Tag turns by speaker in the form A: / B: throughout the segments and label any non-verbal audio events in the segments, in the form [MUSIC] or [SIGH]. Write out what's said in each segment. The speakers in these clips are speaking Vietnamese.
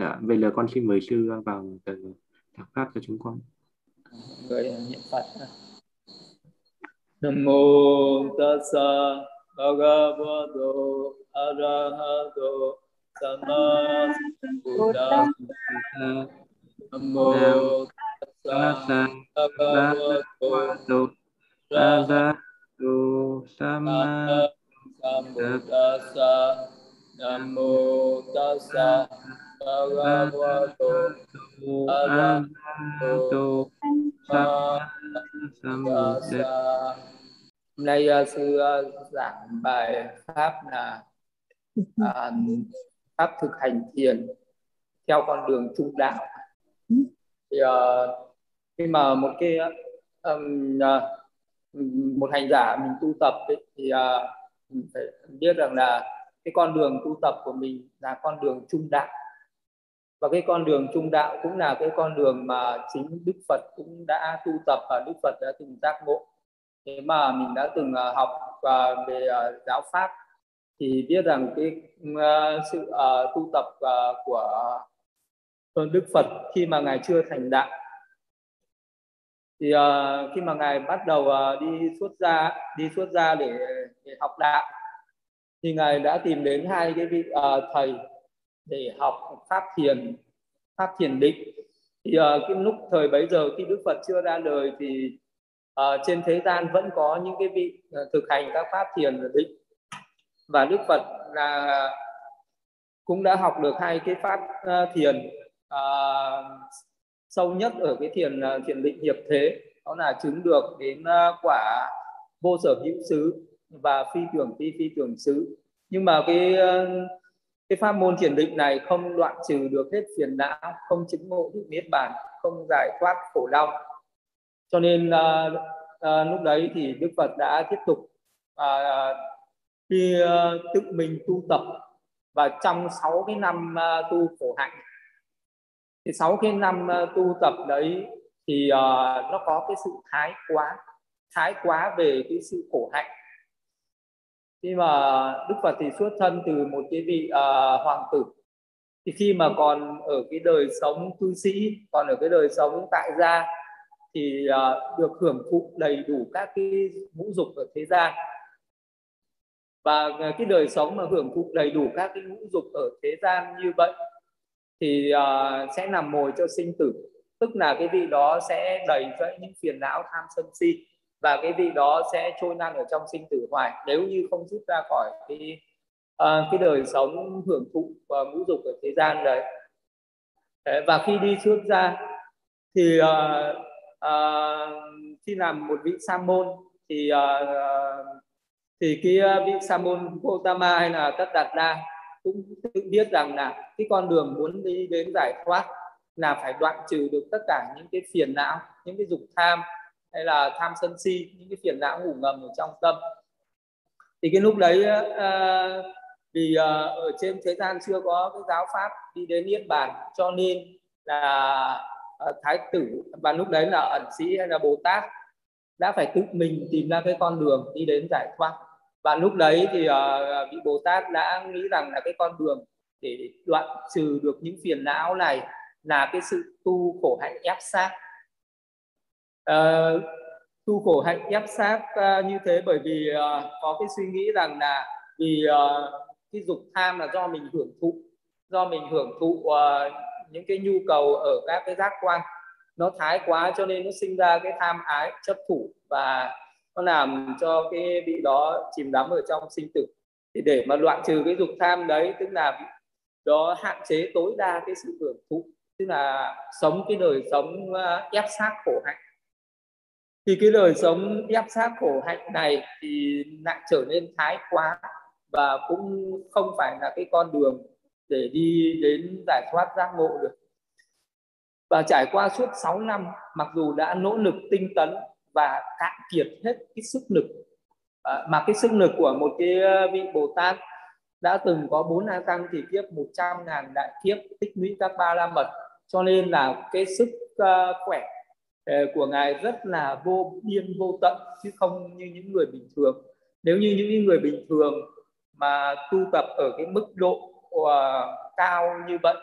A: Dạ, bây giờ con xin mời sư vào từ thạc pháp cho chúng con.
B: Người niệm Phật. Nam mô Tassa Bhagavato Arahato Sama Sambuddhassa. Nam mô Tassa Bhagavato Arahato Sama Sambuddhassa. Nam mô Tassa Bhagavato Arahato Sambuddhassa. Hôm nay ờ, sư ờ, giảng bài pháp là ờ, pháp thực hành thiền theo con đường trung đạo. Thì khi mà một cái um, một hành giả mình tu tập ấy, thì mình phải biết rằng là cái con đường tu tập của mình là con đường trung đạo và cái con đường trung đạo cũng là cái con đường mà chính Đức Phật cũng đã tu tập và Đức Phật đã từng giác ngộ. Thế mà mình đã từng à, học à, về à, giáo pháp thì biết rằng cái sự tu tập của Đức Phật khi mà ngài chưa thành đạo. Thì uh, khi mà ngài bắt đầu uh, đi xuất gia đi xuất gia để, để học đạo thì ngài đã tìm đến hai cái vị uh, thầy để học pháp thiền pháp thiền định. Thì uh, cái lúc thời bấy giờ khi Đức Phật chưa ra đời thì uh, trên thế gian vẫn có những cái vị uh, thực hành các pháp thiền và định. Và Đức Phật là cũng đã học được hai cái pháp uh, thiền uh, sâu nhất ở cái thiền uh, thiền định hiệp thế. Đó là chứng được đến uh, quả vô sở hữu xứ và phi tưởng phi phi tưởng xứ. Nhưng mà cái cái pháp môn thiền định này không đoạn trừ được hết phiền não không chứng ngộ được niết bàn không giải thoát khổ đau. Cho nên uh, uh, lúc đấy thì đức phật đã tiếp tục uh, đi uh, tự mình tu tập và trong sáu cái năm uh, tu khổ hạnh. Thì sáu cái năm uh, tu tập đấy thì uh, nó có cái sự thái quá thái quá về cái sự khổ hạnh khi mà Đức Phật thì xuất thân từ một cái vị uh, hoàng tử. Thì khi mà còn ở cái đời sống cư sĩ còn ở cái đời sống tại gia thì uh, được hưởng thụ đầy đủ các cái ngũ dục ở thế gian. Và cái đời sống mà hưởng thụ đầy đủ các cái ngũ dục ở thế gian như vậy thì uh, sẽ nằm mồi cho sinh tử. Tức là cái vị đó sẽ đầy rẫy những phiền não tham sân si và cái vị đó sẽ trôi năn ở trong sinh tử hoài nếu như không rút ra khỏi cái uh, cái đời sống hưởng thụ và ngũ dục ở thế gian đấy. Đấy, và khi đi xuất ra thì uh, uh, khi làm một vị sa môn thì uh, thì cái vị sa môn Gotama hay là Tất Đạt Đa cũng tự biết rằng là cái con đường muốn đi đến giải thoát là phải đoạn trừ được tất cả những cái phiền não những cái dục tham hay là tham sân si những cái phiền não ngủ ngầm ở trong tâm. Thì cái lúc đấy uh, vì uh, ở trên thế gian chưa có cái giáo pháp đi đến niết bàn cho nên là uh, thái tử và lúc đấy là ẩn sĩ hay là bồ tát đã phải tự mình tìm ra cái con đường đi đến giải thoát. Và lúc đấy thì uh, vị bồ tát đã nghĩ rằng là cái con đường để đoạn trừ được những phiền não này là cái sự tu khổ hạnh ép sát uh, tu khổ hạnh ép sát uh, ờ, như thế bởi vì uh, có cái suy nghĩ rằng là vì uh, cái dục tham là do mình hưởng thụ do mình hưởng thụ uh, những cái nhu cầu ở các cái giác quan. Nó thái quá cho nên nó sinh ra cái tham ái chấp thủ và nó làm cho cái vị đó chìm đắm ở trong sinh tử. Thì để mà loại trừ cái dục tham đấy tức là đó hạn chế tối đa cái sự hưởng thụ tức là sống cái đời sống ép sát khổ hạnh thì cái đời sống ép sát khổ hạnh này thì lại trở nên thái quá và cũng không phải là cái con đường để đi đến giải thoát giác ngộ được. Và trải qua suốt 6 năm mặc dù đã nỗ lực tinh tấn và cạn kiệt hết cái sức lực à, mà cái sức lực của một cái ờ, vị Bồ Tát đã từng có bốn a tăng thì kiếp 100 ngàn đại kiếp tích lũy các ba la mật. Cho nên là cái sức uh, khỏe Ờ, của ngài rất là vô biên vô tận chứ không như những người bình thường. Nếu như những người bình thường mà tu tập ở cái mức độ uh, cao như vậy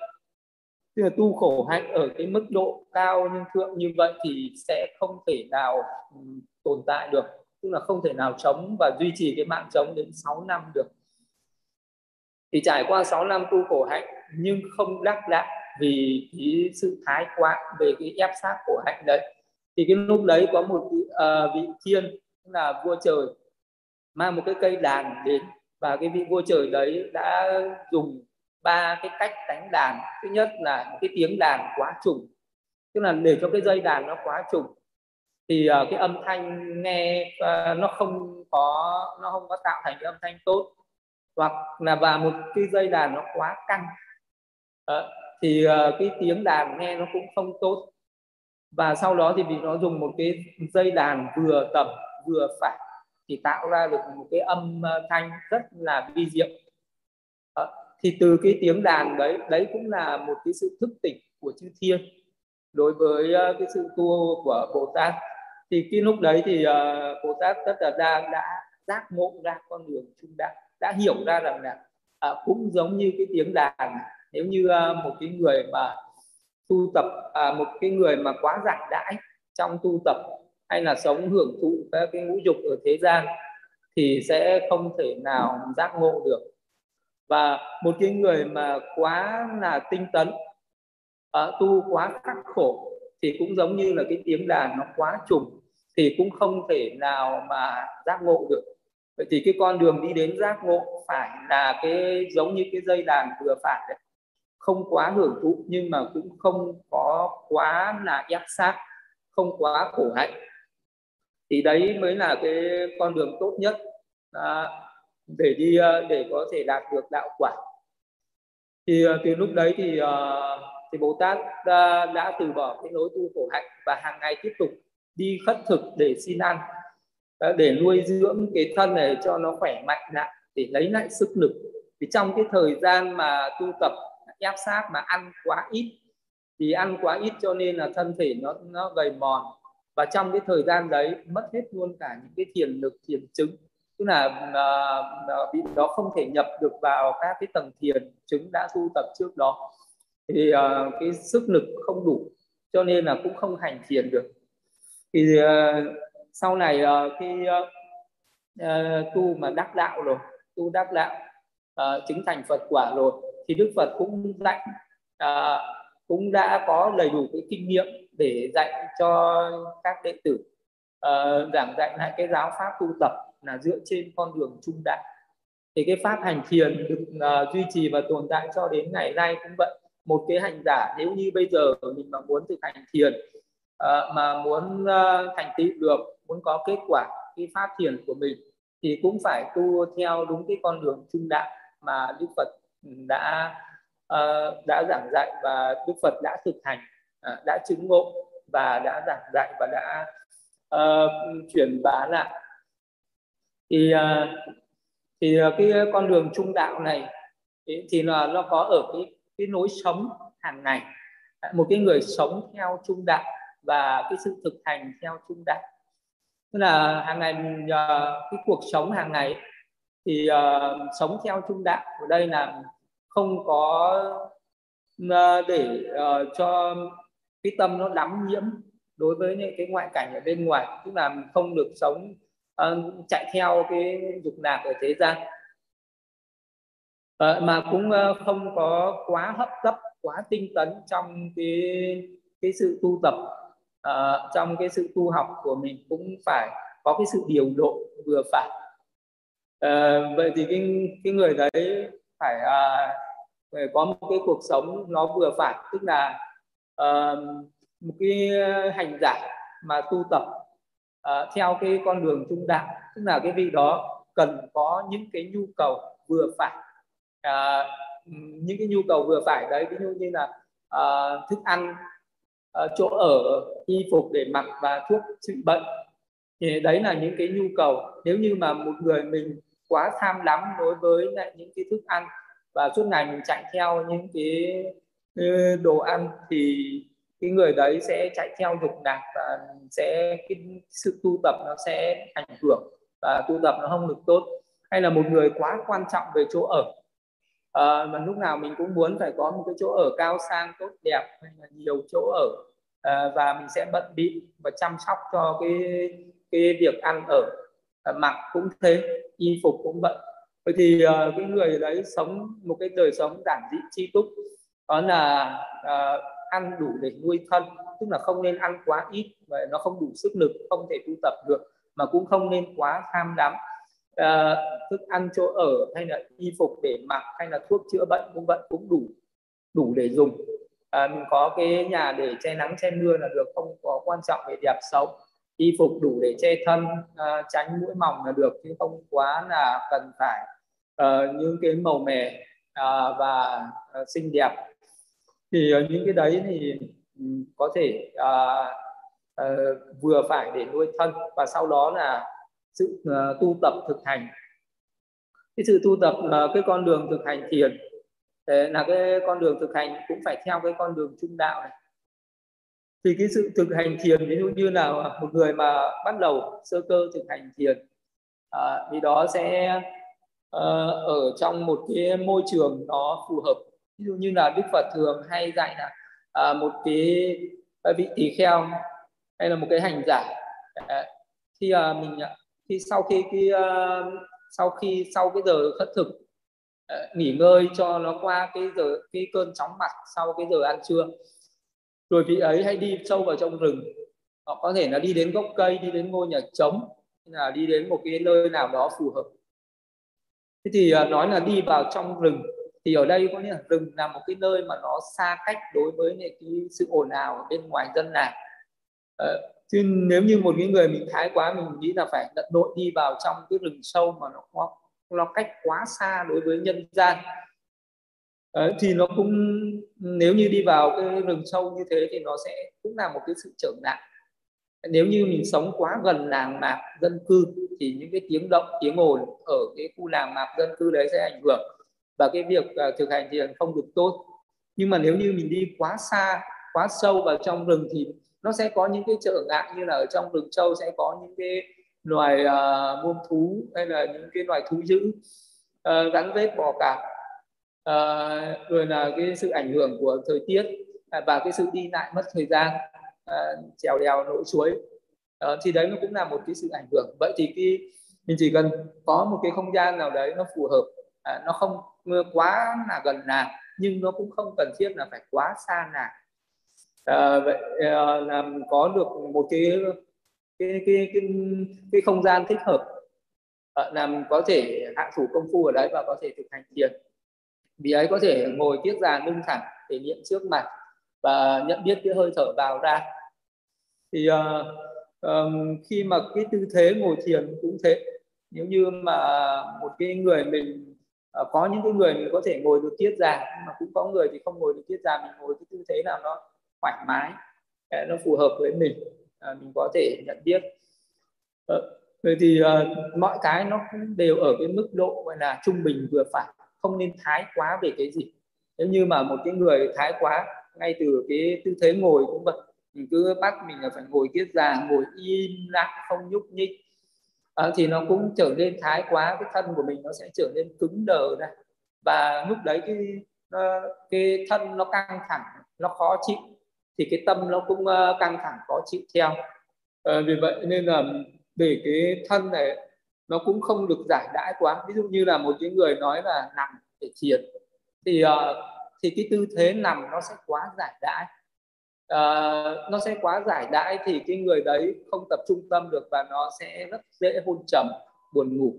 B: tức là tu khổ hạnh ở cái mức độ cao nhưng thượng như vậy thì sẽ không thể nào ừ, tồn tại được. Tức là không thể nào chống và duy trì cái mạng chống đến 6 năm được. Thì trải qua 6 năm tu khổ hạnh nhưng không đắc đạo vì cái sự thái quá về cái ép sát của hạnh đấy. Thì cái lúc đấy có một vị, uh, vị thiên là vua trời mang một cái cây đàn đến. Và cái vị vua trời đấy đã dùng ba cái cách đánh đàn. Thứ nhất là cái tiếng đàn quá trùng tức là để cho cái dây đàn nó quá trùng. Thì uh, cái âm thanh nghe uh, nó không có nó không có tạo thành cái âm thanh tốt. Hoặc là và một cái dây đàn nó quá căng. Uh, thì uh, cái tiếng đàn nghe nó cũng không tốt. Và sau đó thì vì nó dùng một cái dây đàn vừa tầm vừa phải thì tạo ra được một cái âm ờ, thanh rất là vi diệu. Ờ, thì từ cái tiếng đàn đấy đấy cũng là một cái sự thức tỉnh của chư thiên đối với cái sự tu của bồ tát. Thì cái lúc đấy thì uh, bồ tát tất cả đang đã giác ngộ ra con đường trung đạo đã hiểu ra rằng là cũng giống như cái tiếng đàn nếu như uh, một cái người mà tu tập à, một cái người mà quá giản đãi trong tu tập hay là sống hưởng thụ các cái ngũ dục ở thế gian thì sẽ không thể nào giác ngộ được. Và một cái người mà quá là tinh tấn à, tu quá khắc khổ thì cũng giống như là cái tiếng đàn nó quá trùng thì cũng không thể nào mà giác ngộ được. Vậy thì cái con đường đi đến giác ngộ phải là cái giống như cái dây đàn vừa phải đấy không quá hưởng thụ nhưng mà cũng không có quá là ép sát không quá khổ hạnh. Thì đấy mới là cái con đường tốt nhất à, để đi à, để có thể đạt được đạo quả. Thì à, từ lúc đấy thì à, thì Bồ Tát đã từ bỏ cái lối tu khổ hạnh và hàng ngày tiếp tục đi khất thực để xin ăn để nuôi dưỡng cái thân này cho nó khỏe mạnh lại để lấy lại sức lực. Vì trong cái thời gian mà tu tập ép sát mà ăn quá ít. Thì ăn quá ít cho nên là thân thể nó nó gầy mòn. Và trong cái thời gian đấy mất hết luôn cả những cái thiền lực thiền chứng. Tức là uh, bị đó không thể nhập được vào các cái tầng thiền chứng đã tu tập trước đó. Thì uh, cái sức lực không đủ cho nên là cũng không hành thiền được. Thì uh, sau này uh, khi uh, uh, tu mà đắc đạo rồi tu đắc đạo uh, chứng thành Phật quả rồi thì Đức Phật cũng dạy à, cũng đã có đầy đủ cái kinh nghiệm để dạy cho các đệ tử à, giảng dạy lại cái giáo pháp tu tập là dựa trên con đường trung đạo thì cái pháp hành thiền được uh, duy trì và tồn tại cho đến ngày nay cũng vậy. Một cái hành giả nếu như bây giờ mình mà muốn thực hành thiền uh, mà muốn uh, thành tựu được muốn có kết quả cái pháp thiền của mình thì cũng phải tu theo đúng cái con đường trung đạo mà Đức Phật đã uh, đã giảng dạy và Đức Phật đã thực hành uh, đã chứng ngộ và đã giảng dạy và đã uh, truyền bá lại. Thì uh, thì cái con đường trung đạo này thì, thì là nó có ở cái cái lối sống hàng ngày. Một cái người sống theo trung đạo và cái sự thực hành theo trung đạo. Tức là hàng ngày uh, cái cuộc sống hàng ngày thì uh, sống theo trung đạo ở đây là không có uh, để uh, cho cái tâm nó đắm nhiễm đối với những cái ngoại cảnh ở bên ngoài tức là không được sống uh, chạy theo cái dục lạc ở thế gian. Uh, mà cũng uh, không có quá hấp tấp quá tinh tấn trong cái cái sự tu tập uh, trong cái sự tu học của mình cũng phải có cái sự điều độ vừa phải à, vậy thì cái cái người đấy phải à, phải có một cái cuộc sống nó vừa phải tức là à, một cái hành giả mà tu tập à, theo cái con đường trung đạo tức là cái vị đó cần có những cái nhu cầu vừa phải. À, những cái nhu cầu vừa phải đấy ví dụ như là à, thức ăn à, chỗ ở y phục để mặc và thuốc trị bệnh thì đấy là những cái nhu cầu. Nếu như mà một người mình quá tham lắm đối với lại những cái thức ăn. Và suốt ngày mình chạy theo những cái đồ ăn thì cái người đấy sẽ chạy theo dục lạc và sẽ cái sự tu tập nó sẽ ảnh hưởng và tu tập nó không được tốt. Hay là một người quá quan trọng về chỗ ở. À, mà lúc nào mình cũng muốn phải có một cái chỗ ở cao sang tốt đẹp hay là nhiều chỗ ở. À, và mình sẽ bận bịu và chăm sóc cho cái cái việc ăn ở. À, mặc cũng thế y phục cũng vậy. Vậy thì uh, cái người đấy sống một cái đời sống giản dị chi túc đó là uh, ăn đủ để nuôi thân tức là không nên ăn quá ít và nó không đủ sức lực không thể tu tập được mà cũng không nên quá tham đắm uh, ờ, thức ăn chỗ ở hay là y phục để mặc hay là thuốc chữa bệnh cũng vậy cũng đủ đủ để dùng. À, mình có cái nhà để che nắng che mưa là được không có quan trọng về đẹp xấu y phục đủ để che thân uh, tránh mũi mỏng là được chứ không quá là cần phải uh, những cái màu mè uh, và uh, xinh đẹp. Thì uh, những cái đấy thì um, có thể uh, uh, vừa phải để nuôi thân và sau đó là sự uh, tu tập thực hành. Cái sự tu tập uh, cái con đường thực hành thiền là cái con đường thực hành cũng phải theo cái con đường trung đạo này thì cái sự thực hành thiền ví dụ như là một người mà bắt đầu sơ cơ thực hành thiền à, thì đó sẽ uh, ở trong một cái môi trường nó phù hợp. Ví dụ như là đức phật thường hay dạy là uh, một cái à, vị tỳ kheo hay là một cái hành giả uh, khi uh, mình khi sau khi cái uh, sau khi sau cái giờ khất thực uh, nghỉ ngơi cho nó qua cái giờ cái cơn chóng mặt sau cái giờ ăn trưa rồi vị ấy hay đi sâu vào trong rừng. Họ có thể là đi đến gốc cây đi đến ngôi nhà trống là đi đến một cái nơi nào đó phù hợp. Thế thì à, nói là đi vào trong rừng thì ở đây có nghĩa là rừng là một cái nơi mà nó xa cách đối với cái sự ồn ào ở bên ngoài dân làng. Ờ, chứ nếu như một cái người mình thái quá mình nghĩ là phải tận nội đi vào trong cái rừng sâu mà nó nó cách quá xa đối với nhân gian. Đấy, thì nó cũng nếu như đi vào cái rừng sâu như thế thì nó sẽ cũng là một cái sự trở ngại. Nếu như mình sống quá gần làng mạc dân cư thì những cái tiếng động tiếng ồn ở cái khu làng mạc dân cư đấy sẽ ảnh hưởng và cái việc uh, thực hành thiền không được tốt. Nhưng mà nếu như mình đi quá xa quá sâu vào trong rừng thì nó sẽ có những cái trở ngại như là ở trong rừng sâu sẽ có những cái loài uh, muôn thú hay là những cái loài thú dữ uh, gắn vết bò cạp à, rồi là cái sự ảnh hưởng của thời tiết à, và cái sự đi lại mất thời gian à, trèo đèo nỗi suối. À, thì đấy nó cũng là một cái sự ảnh hưởng. Vậy thì cái mình chỉ cần có một cái không gian nào đấy nó phù hợp à, nó không quá là gần làng nhưng nó cũng không cần thiết là phải quá xa làng. À, vậy à, làm có được một cái cái cái cái, cái không gian thích hợp à, làm có thể hạ thủ công phu ở đấy và có thể thực hành thiền vì ấy có thể ngồi kiết già lưng thẳng thể niệm trước mặt và nhận biết cái hơi thở vào ra. Thì uh, um, khi mà cái tư thế ngồi thiền cũng thế. Nếu như mà một cái người mình uh, có những cái người mình có thể ngồi được tiết già nhưng mà cũng có người thì không ngồi được tiết già mình ngồi cái tư thế nào nó thoải mái ờ, nó phù hợp với mình uh, mình có thể nhận biết. Uh, vậy thì uh, mọi cái nó cũng đều ở cái mức độ gọi là trung bình vừa phải không nên thái quá về cái gì. Nếu như mà một cái người thái quá ngay từ cái tư thế ngồi cũng vậy mình cứ bắt mình là phải ngồi kiết già ngồi im lặng không nhúc nhích. À, thì nó cũng trở nên thái quá cái thân của mình nó sẽ trở nên cứng đờ ra. Và lúc đấy cái cái thân nó căng thẳng nó khó chịu thì cái tâm nó cũng ờ, căng thẳng khó chịu theo. À, vì vậy nên là để cái thân này nó cũng không được giải đãi quá. Ví dụ như là một cái người nói là nằm để thiền thì uh, thì cái tư thế nằm nó sẽ quá giải đãi. Uh, nó sẽ quá giải đãi thì cái người đấy không tập trung tâm được và nó sẽ rất dễ hôn trầm buồn ngủ.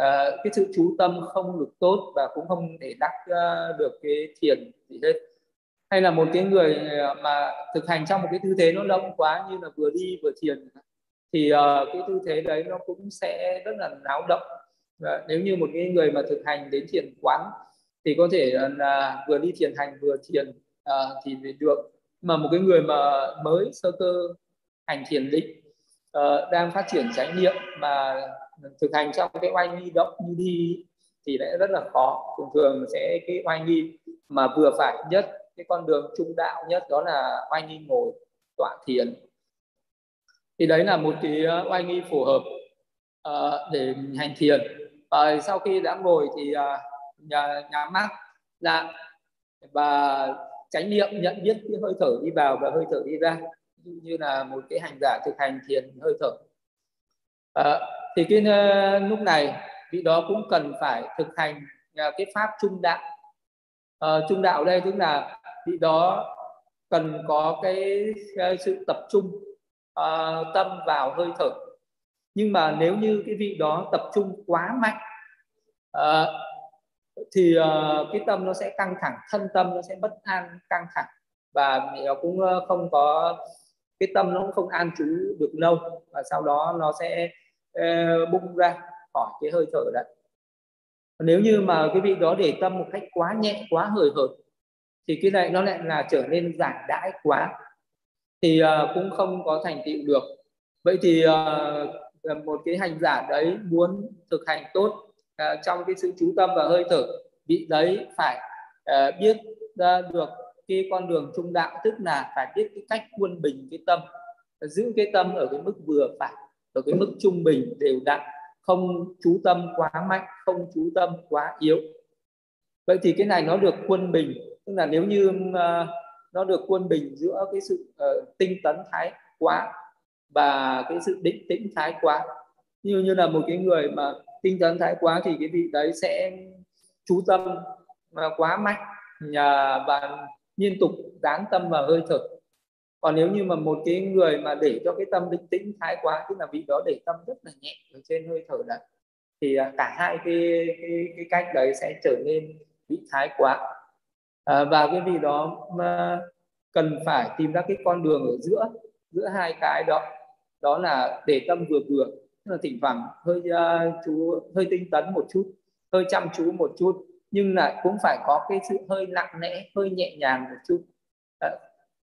B: Uh, cái sự chú tâm không được tốt và cũng không để đắc uh, được cái thiền gì hết. Hay là một cái người mà thực hành trong một cái tư thế nó lâu quá như là vừa đi vừa thiền thì uh, cái tư thế đấy nó cũng sẽ rất là náo động. Và nếu như một cái người mà thực hành đến thiền quán thì có thể là vừa đi thiền hành vừa thiền uh, thì được. Mà một cái người mà mới sơ cơ hành thiền định uh, đang phát triển trải nghiệm mà thực hành trong cái oai nghi động như đi thì lại rất là khó. Thường thường sẽ cái oai nghi mà vừa phải nhất cái con đường trung đạo nhất đó là oai nghi ngồi tọa thiền thì đấy là một cái ờ, oai nghi phù hợp uh, để hành thiền. Và sau khi đã ngồi thì uh, nhắm mắt ra và chánh niệm nhận biết cái hơi thở đi vào và hơi thở đi ra như là một cái hành giả thực hành thiền hơi thở. À, thì cái uh, lúc này vị đó cũng cần phải thực hành uh, cái pháp trung đạo. Uh, trung đạo đây tức là vị đó cần có cái uh, sự tập trung uh, tâm vào hơi thở. Nhưng mà nếu như cái vị đó tập trung quá mạnh uh, thì uh, cái tâm nó sẽ căng thẳng thân tâm nó sẽ bất an căng thẳng. Và nó cũng không có cái tâm nó cũng không an trú được lâu. Và sau đó nó sẽ uh, bung ra khỏi cái hơi thở đấy. Nếu như mà cái vị đó để tâm một cách quá nhẹ quá hời hợt thì cái này nó lại là trở nên giản đãi quá thì uh, cũng không có thành tựu được. Vậy thì uh, một cái hành giả đấy muốn thực hành tốt uh, trong cái sự chú tâm và hơi thở vị đấy phải uh, biết uh, được cái con đường trung đạo tức là phải biết cái cách quân bình cái tâm giữ cái tâm ở cái mức vừa phải ở cái mức trung bình đều đặn không chú tâm quá mạnh không chú tâm quá yếu. Vậy thì cái này nó được quân bình tức là nếu như uh, nó được quân bình giữa cái sự uh, tinh tấn thái quá và cái sự định tĩnh thái quá. Như như là một cái người mà tinh tấn thái quá thì cái vị đấy sẽ chú tâm mà quá mạnh nhà và liên tục dán tâm vào hơi thở. Còn nếu như mà một cái người mà để cho cái tâm định tĩnh thái quá tức là vị đó để tâm rất là nhẹ ở trên hơi thở đấy thì à, cả hai cái cái, cái cách đấy sẽ trở nên bị thái quá à, và cái vị đó mà cần phải tìm ra cái con đường ở giữa giữa hai cái đó đó là để tâm vừa vừa. Tức là thỉnh thoảng hơi uh, chú hơi tinh tấn một chút hơi chăm chú một chút nhưng lại cũng phải có cái sự hơi nặng nẽ hơi nhẹ nhàng một chút. À,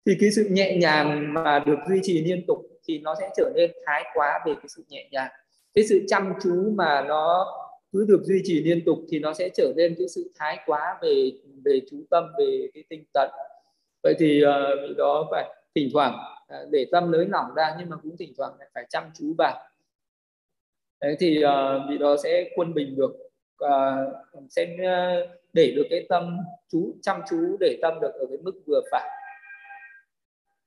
B: thì cái sự nhẹ nhàng mà được duy trì liên tục thì nó sẽ trở nên thái quá về cái sự nhẹ nhàng. Cái sự chăm chú mà nó cứ được duy trì liên tục thì nó sẽ trở nên cái sự thái quá về về chú tâm về cái tinh tấn. Vậy thì uh, đó phải thỉnh thoảng uh, để tâm nới lỏng ra nhưng mà cũng thỉnh thoảng phải chăm chú vào. Đấy thì ờ, uh, vị đó sẽ quân bình được uh, sẽ uh, để được cái tâm chú chăm chú để tâm được ở cái mức vừa phải.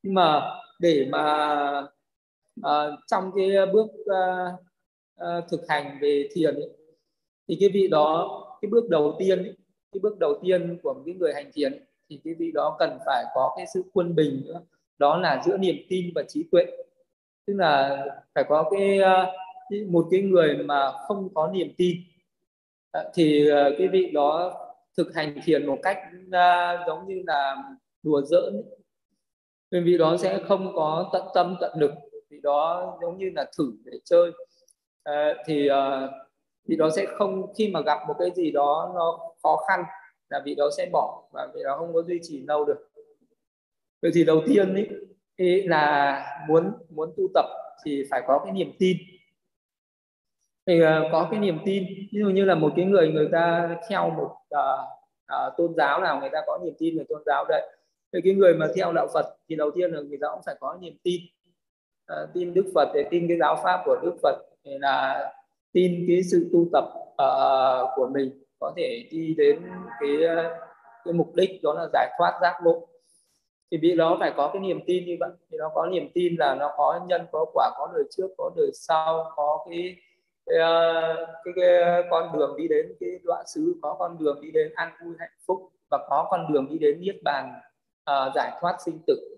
B: Nhưng mà để mà uh, trong cái bước uh, uh, thực hành về thiền ấy, thì cái vị đó cái bước đầu tiên ấy, cái bước đầu tiên của một cái người hành thiền thì cái vị đó cần phải có cái sự quân bình nữa. Đó là giữa niềm tin và trí tuệ. Tức là phải có cái ờ, một cái người mà không có niềm tin. Ờ, thì ờ, cái vị đó thực hành thiền một cách giống như là đùa giỡn ấy. Vị đó sẽ không có tận tâm tận lực. Vì đó giống như là thử để chơi. À, thì uh, vì đó sẽ không khi mà gặp một cái gì đó nó khó khăn là vị đó sẽ bỏ và vị đó không có duy trì lâu được. Vậy thì đầu tiên ấy, ý là muốn muốn tu tập thì phải có cái niềm tin. Thì uh, có cái niềm tin ví dụ như là một cái người người ta theo một uh, uh, tôn giáo nào người ta có niềm tin về tôn giáo đấy. Thì cái người mà theo đạo Phật thì đầu tiên là người ta cũng phải có niềm tin. Uh, tin Đức Phật để tin cái giáo pháp của Đức Phật để là tin cái sự tu tập uh, của mình có thể đi đến cái ờ, cái mục đích đó là giải thoát giác ngộ. Thì bị nó phải có cái niềm tin như vậy. Thì nó có niềm tin là nó có nhân có quả có đời trước có đời sau có cái cái, ờ, cái, cái con đường đi đến cái đoạn xứ có con đường đi đến an vui hạnh phúc và có con đường đi đến niết bàn uh, giải thoát sinh tử.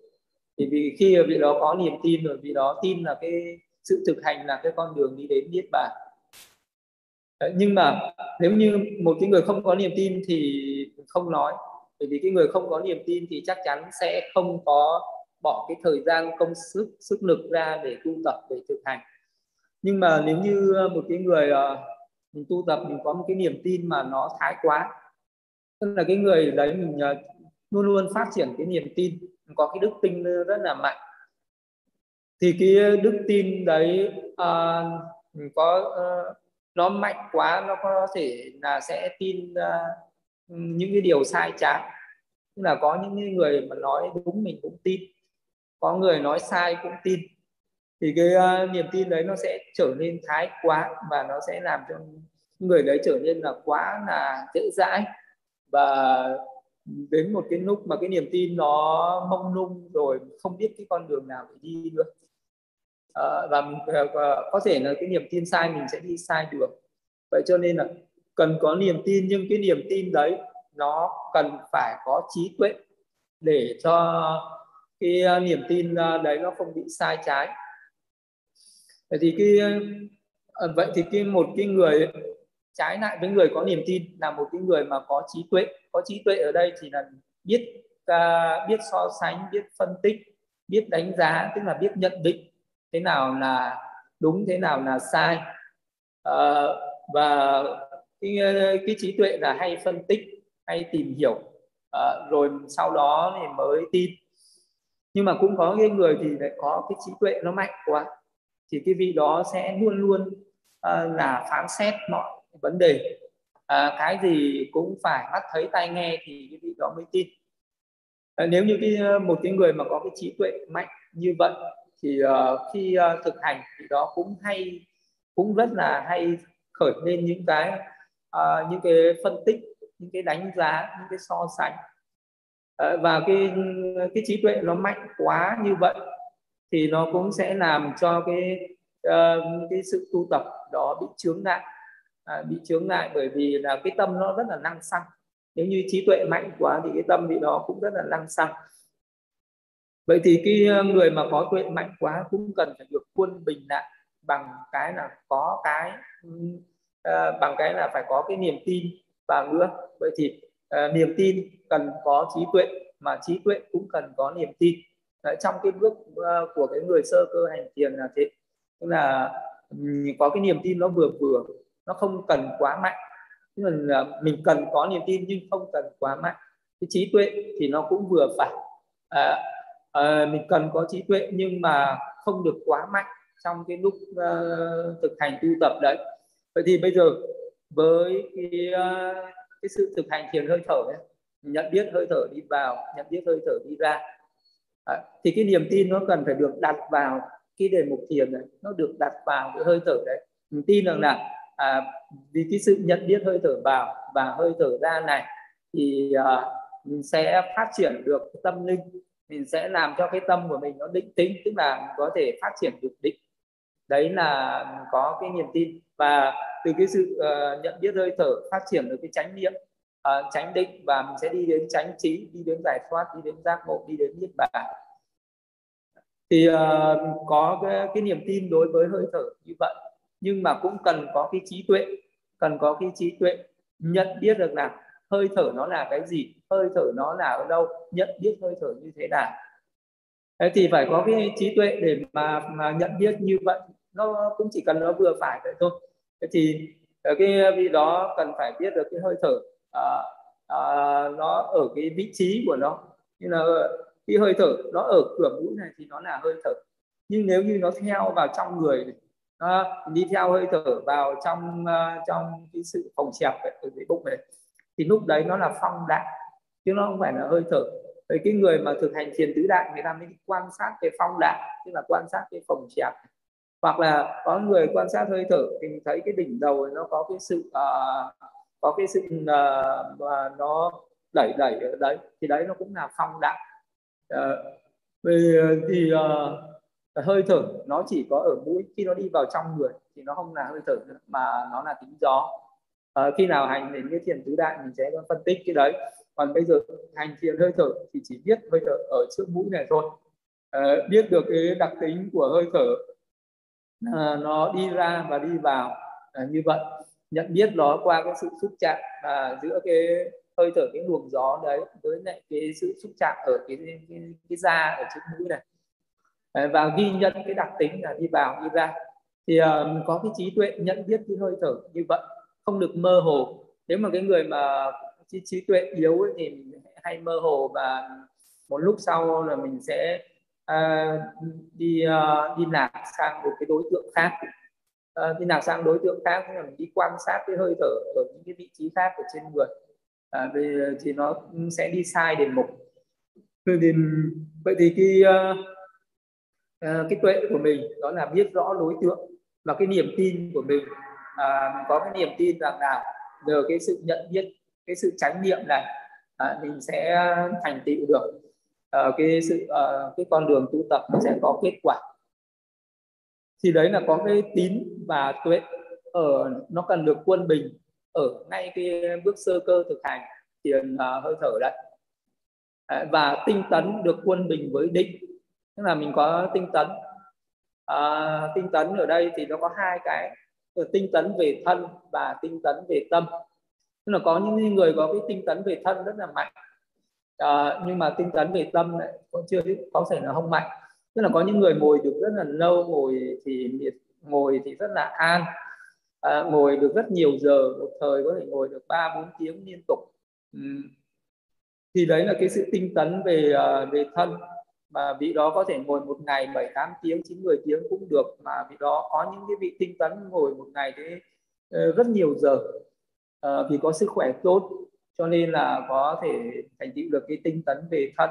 B: Thì vì khi vị đó có niềm tin rồi vị đó tin là cái sự thực hành là cái con đường đi đến niết bàn nhưng mà nếu như một cái người không có niềm tin thì không nói. Bởi vì cái người không có niềm tin thì chắc chắn sẽ không có bỏ cái thời gian công sức sức lực ra để tu tập để thực hành. Nhưng mà nếu như ờ, một cái người ờ, mình tu tập mình có một cái niềm tin mà nó thái quá tức là cái người đấy mình ờ, luôn luôn phát triển cái niềm tin có cái đức tin rất là mạnh thì cái đức tin đấy uh, có uh, nó mạnh quá nó có thể là sẽ tin uh, những cái điều sai trái. Tức là có những người mà nói đúng mình cũng tin có người nói sai cũng tin. Thì cái uh, niềm tin đấy nó sẽ trở nên thái quá và nó sẽ làm cho người đấy trở nên là quá là dễ dãi. Và đến một cái lúc mà cái niềm tin nó mông lung rồi không biết cái con đường nào để đi nữa à, và ờ, có thể là cái niềm tin sai mình sẽ đi sai đường vậy cho nên là cần có niềm tin nhưng cái niềm tin đấy nó cần phải có trí tuệ để cho cái ờ, niềm tin đấy nó không bị sai trái. Vậy thì cái vậy thì cái một cái người trái lại với người có niềm tin là một cái người mà có trí tuệ. Có trí tuệ ở đây thì là biết uh, biết so sánh biết phân tích biết đánh giá tức là biết nhận định thế nào là đúng thế nào là sai. Uh, và cái, cái trí tuệ là hay phân tích hay tìm hiểu. Uh, rồi sau đó thì mới tin. Nhưng mà cũng có cái người thì lại có cái trí tuệ nó mạnh quá. Thì cái vị đó sẽ luôn luôn uh, là phán xét mọi vấn đề. À, cái gì cũng phải mắt thấy tai nghe thì cái vị đó mới tin. À, nếu như cái một cái người mà có cái trí tuệ mạnh như vậy thì uh, khi uh, thực hành thì đó cũng hay cũng rất là hay khởi lên những cái uh, những cái phân tích những cái đánh giá những cái so sánh. Uh, và cái cái trí tuệ nó mạnh quá như vậy thì nó cũng sẽ làm cho cái uh, cái sự tu tập đó bị chướng ngại. À, bị chướng ngại bởi vì là cái tâm nó rất là năng xăng nếu như trí tuệ mạnh quá thì cái tâm bị đó cũng rất là năng xăng vậy thì cái ờ, người mà có tuệ mạnh quá cũng cần phải được quân bình lại bằng cái là có cái uh, bằng cái là phải có cái niềm tin và nữa. Vậy thì uh, niềm tin cần có trí tuệ mà trí tuệ cũng cần có niềm tin. Đấy, trong cái bước uh, của cái người sơ cơ hành thiền là thế. Tức là um, có cái niềm tin nó vừa vừa nó không cần quá mạnh. Nhưng là mình cần có niềm tin nhưng không cần quá mạnh. Cái trí tuệ thì nó cũng vừa phải. À, uh, mình cần có trí tuệ nhưng mà không được quá mạnh trong cái lúc uh, thực hành tu tập đấy. Vậy thì bây giờ với cái uh, cái sự thực hành thiền hơi thở ấy, nhận biết hơi thở đi vào nhận biết hơi thở đi ra. À, thì cái niềm tin nó cần phải được đặt vào cái đề mục thiền này nó được đặt vào cái hơi thở đấy. Mình tin rằng là à, vì cái sự nhận biết hơi thở vào và hơi thở ra này thì à, mình sẽ phát triển được tâm linh mình sẽ làm cho cái tâm của mình nó định tĩnh tức là có thể phát triển được định. Đấy là có cái niềm tin. Và từ cái sự uh, nhận biết hơi thở phát triển được cái chánh niệm uh, chánh định và mình sẽ đi đến chánh trí đi đến giải thoát đi đến giác ngộ đi đến niết bàn. Thì uh, có cái, cái niềm tin đối với hơi thở như vậy. Nhưng mà cũng cần có cái trí tuệ cần có cái trí tuệ nhận biết được là hơi thở nó là cái gì? Hơi thở nó là ở đâu? Nhận biết hơi thở như thế nào? Thế thì phải có cái trí tuệ để mà mà nhận biết như vậy. Nó cũng chỉ cần nó vừa phải vậy thôi. Thế thì ở cái ờ, vị đó cần phải biết được cái hơi thở à, à, nó ở cái vị trí của nó. Như là cái hơi thở nó ở cửa mũi này thì nó là hơi thở. Nhưng nếu như nó theo vào trong người này, đi theo hơi thở vào trong trong cái sự phòng xẹp ở dưới bụng này thì lúc đấy nó là phong đại chứ nó không phải là hơi thở. Vậy cái người mà thực hành thiền tứ đại người ta mới quan sát cái phong đại tức là quan sát cái phòng chẹp. Hoặc là có người quan sát hơi thở thì mình thấy cái đỉnh đầu nó có cái sự uh, có cái sự uh, mà nó đẩy đẩy ở đấy. Thì đấy nó cũng là phong đại uh, ờ, vì thì uh, hơi thở nó chỉ có ở mũi khi nó đi vào trong người thì nó không là hơi thở nữa mà nó là tính gió à, khi nào hành đến cái thiền tứ đại mình sẽ phân tích cái đấy. Còn bây giờ hành thiền hơi thở thì chỉ biết hơi thở ở trước mũi này thôi. À, biết được cái đặc tính của hơi thở à, nó đi ra và đi vào à, như vậy. Nhận biết nó qua cái sự xúc chạm à, giữa cái hơi thở cái luồng gió đấy với lại cái sự xúc chạm ở cái cái, cái da ở trước mũi này. Và ghi nhận cái đặc tính là đi vào đi ra. Thì uh, có cái trí tuệ nhận biết cái hơi thở như vậy không được mơ hồ. Nếu mà cái người mà trí, trí tuệ yếu ấy, thì mình hay mơ hồ và một lúc sau là mình sẽ uh, đi uh, đi lạc sang một cái đối tượng khác. Uh, đi lạc sang đối tượng khác là mình đi quan sát cái hơi thở ở những cái vị trí khác ở trên người. À, vì thì nó sẽ đi sai đề mục. Thì vậy thì cái uh, cái tuệ của mình đó là biết rõ đối tượng và cái niềm tin của mình à, có cái niềm tin rằng là nhờ cái sự nhận biết cái sự chánh niệm này à, mình sẽ thành tựu được. À, cái sự à, cái con đường tu tập nó sẽ có kết quả. Thì đấy là có cái tín và tuệ ở nó cần được quân bình ở ngay cái bước sơ cơ thực hành thiền uh, à, hơi thở đấy. À, và tinh tấn được quân bình với định. Tức là mình có tinh tấn. À, tinh tấn ở đây thì nó có hai cái tinh tấn về thân và tinh tấn về tâm. Tức là có những người có cái tinh tấn về thân rất là mạnh. À, nhưng mà tinh tấn về tâm lại cũng chưa có thể là không mạnh. Tức là có những người ngồi được rất là lâu ngồi thì ngồi thì rất là an. À, ngồi được rất nhiều giờ một thời có thể ngồi được ba bốn tiếng liên tục. Ừ. thì đấy là cái sự tinh tấn về ờ, về thân mà vị đó có thể ngồi một ngày 7 8 tiếng 9 10 tiếng cũng được. Mà vị đó có những cái vị tinh tấn ngồi một ngày thế ờ, rất nhiều giờ. À, vì có sức khỏe tốt cho nên là có thể thành tựu được cái tinh tấn về thân.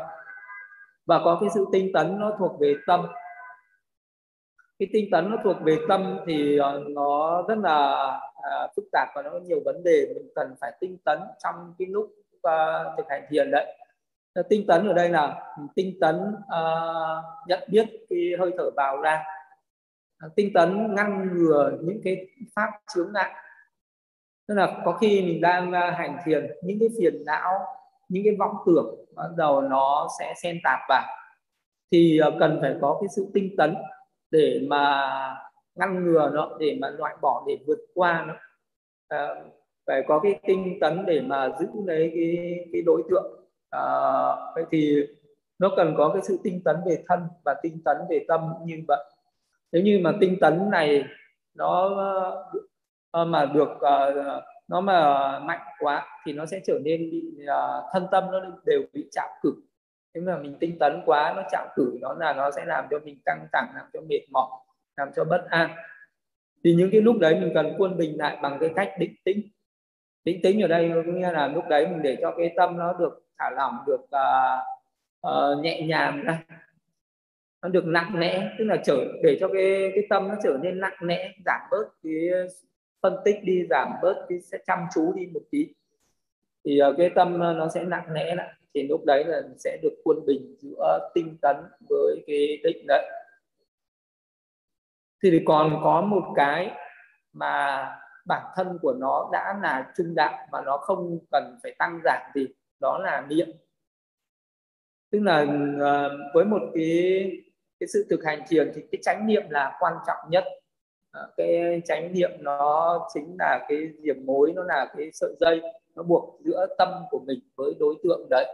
B: Và có cái sự tinh tấn nó thuộc về tâm. Cái tinh tấn nó thuộc về tâm thì ờ, nó rất là à, phức tạp và nó có nhiều vấn đề mình cần phải tinh tấn trong cái lúc à, thực hành thiền đấy. Ờ, tinh tấn ở đây là tinh tấn uh, nhận biết cái hơi thở vào ra. Ờ, tinh tấn ngăn ngừa những cái pháp chướng ngại. Tức là có khi mình đang hành thiền những cái phiền não những cái vọng tưởng bắt đầu nó sẽ xen tạp vào. Thì cần phải có cái sự tinh tấn để mà ngăn ngừa nó để mà loại bỏ để vượt qua nó. À, phải có cái tinh tấn để mà giữ lấy cái cái đối tượng à, vậy thì nó cần có cái sự tinh tấn về thân và tinh tấn về tâm như vậy. Nếu như mà tinh tấn này nó ờ, mà được ờ, nó mà mạnh quá thì nó sẽ trở nên bị thân tâm nó đều bị chạm cử. Nếu mà mình tinh tấn quá nó chạm cử nó là nó sẽ làm cho mình căng thẳng làm cho mệt mỏi làm cho bất an. Thì những cái lúc đấy mình cần quân bình lại bằng cái cách định tĩnh tính tính ở đây có nghĩa là lúc đấy mình để cho cái tâm nó được thả lỏng được uh, uh, nhẹ nhàng ra. Nó được nặng nẽ tức là trở để cho cái cái tâm nó trở nên nặng nẽ giảm bớt cái phân tích đi giảm bớt cái sẽ chăm chú đi một tí. Thì uh, cái tâm nó sẽ nặng nẽ lại thì lúc đấy là sẽ được quân bình giữa tinh tấn với cái định đấy. Thì còn có một cái mà bản thân của nó đã là trung đạo và nó không cần phải tăng giảm gì, đó là niệm. Tức là ờ, với một cái cái sự thực hành thiền thì cái chánh niệm là quan trọng nhất. Ờ, cái chánh niệm nó chính là cái điểm mối, nó là cái sợi dây, nó buộc giữa tâm của mình với đối tượng đấy.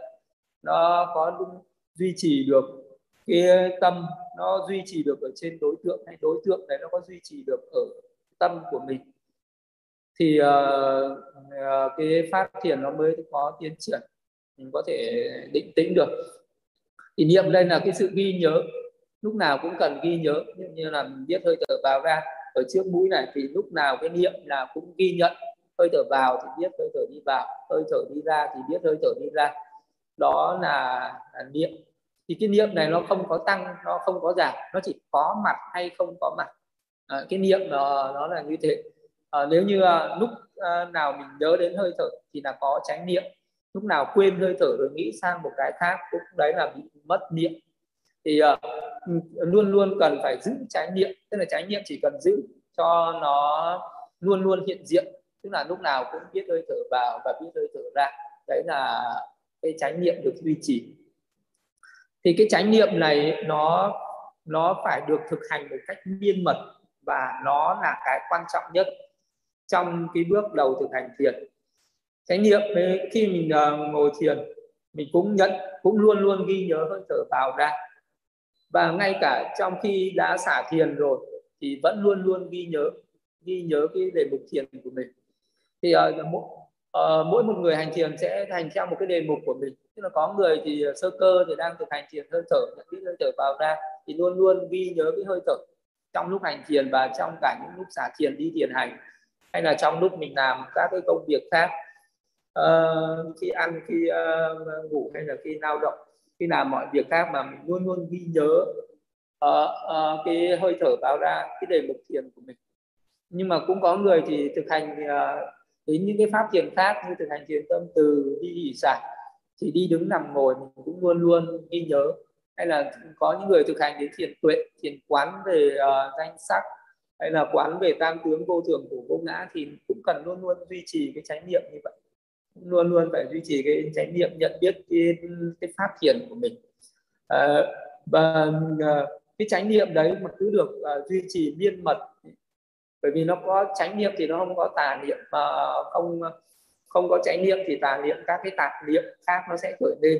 B: Nó có duy trì được cái tâm, nó duy trì được ở trên đối tượng hay đối tượng đấy, nó có duy trì được ở tâm của mình thì uh, uh, cái phát thiền nó mới có tiến triển mình có thể định tĩnh được. Thì niệm đây là cái sự ghi nhớ lúc nào cũng cần ghi nhớ như, như là mình biết hơi thở vào ra. Ở trước mũi này thì lúc nào cái niệm là cũng ghi nhận hơi thở vào thì biết hơi thở đi vào hơi thở đi ra thì biết hơi thở đi ra. Đó là, là niệm. Thì cái niệm này nó không có tăng nó không có giảm nó chỉ có mặt hay không có mặt. À, cái niệm nó, nó là như thế à, nếu như à, lúc à, nào mình nhớ đến hơi thở thì là có tránh niệm. Lúc nào quên hơi thở rồi nghĩ sang một cái khác cũng đấy là bị mất niệm. Thì à, luôn luôn cần phải giữ tránh niệm. Tức là tránh niệm chỉ cần giữ cho nó luôn luôn hiện diện. Tức là lúc nào cũng biết hơi thở vào và biết hơi thở ra. Đấy là cái chánh niệm được duy trì. Thì cái chánh niệm này nó nó phải được thực hành một cách miên mật và nó là cái quan trọng nhất trong cái bước đầu thực hành thiền. Chánh niệm khi mình uh, ngồi thiền mình cũng nhận cũng luôn luôn ghi nhớ hơi thở vào ra. Và ngay cả trong khi đã xả thiền rồi thì vẫn luôn luôn ghi nhớ ghi nhớ cái đề mục thiền của mình. Thì uh, uh, mỗi một người hành thiền sẽ hành theo một cái đề mục của mình. Tức là có người thì sơ cơ thì đang thực hành thiền hơi thở nhận biết hơi thở vào ra thì luôn luôn ghi nhớ cái hơi thở trong lúc hành thiền và trong cả những lúc xả thiền đi thiền hành hay là trong lúc mình làm các cái công việc khác uh, khi ăn khi uh, ngủ hay là khi lao động khi làm mọi việc khác mà mình luôn luôn ghi nhớ uh, uh, cái hơi thở vào ra cái đề mục thiền của mình. Nhưng mà cũng có người thì thực hành uh, đến những cái pháp thiền khác như thực hành thiền tâm từ đi nghỉ xả thì đi đứng nằm ngồi mình cũng luôn luôn ghi nhớ. Hay là có những người thực hành đến thiền tuệ thiền quán về uh, danh sắc hay là quán về tam tướng vô thường của vô ngã thì cũng cần luôn luôn duy trì cái chánh niệm như vậy. Luôn luôn phải duy trì cái chánh niệm nhận biết cái, cái pháp thiền của mình. À, và ờ, cái chánh niệm đấy mà cứ được uh, duy trì miên mật bởi vì nó có chánh niệm thì nó không có tà niệm mà không không có chánh niệm thì tà niệm các cái tạp niệm khác nó sẽ khởi lên.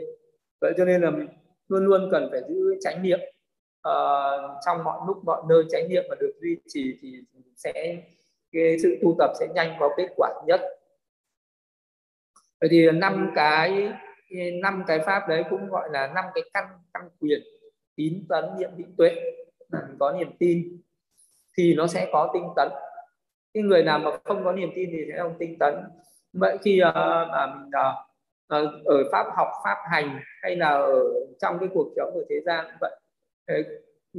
B: Vậy cho nên là mình luôn luôn cần phải giữ chánh niệm uh, trong mọi lúc mọi nơi chánh niệm mà được duy trì thì sẽ cái sự tu tập sẽ nhanh có kết quả nhất. Vậy thì năm cái năm cái pháp đấy cũng gọi là năm cái căn căn quyền tín tấn niệm định tuệ. Có niềm tin thì nó sẽ có tinh tấn. Cái người nào mà không có niềm tin thì sẽ không tinh tấn. Vậy khi uh, mà mình uh, ở pháp học pháp hành hay là ở trong cái cuộc sống ở thế gian vậy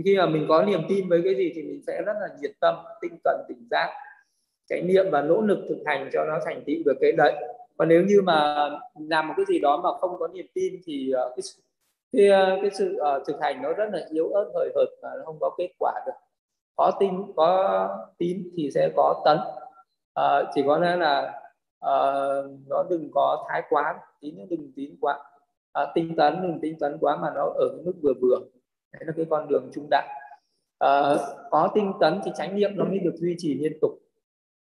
B: khi mà mình có niềm tin với cái gì thì mình sẽ rất là nhiệt tâm tinh cần tỉnh giác. Cái niệm và nỗ lực thực hành cho nó thành tựu được cái đấy. Còn nếu như mà làm một cái gì đó mà không có niềm tin thì cái cái, cái sự uh, thực hành nó rất là yếu ớt hời hợt và nó không có kết quả được. Có tin có tín thì sẽ có tấn. Uh, chỉ có lẽ là uh, nó đừng có thái quá tín nó đừng tín quá. Uh, tinh tấn đừng tinh tấn quá mà nó ở cái mức vừa vừa đấy là cái con đường trung đạo à, ờ, có tinh tấn thì chánh niệm nó mới được duy trì liên tục.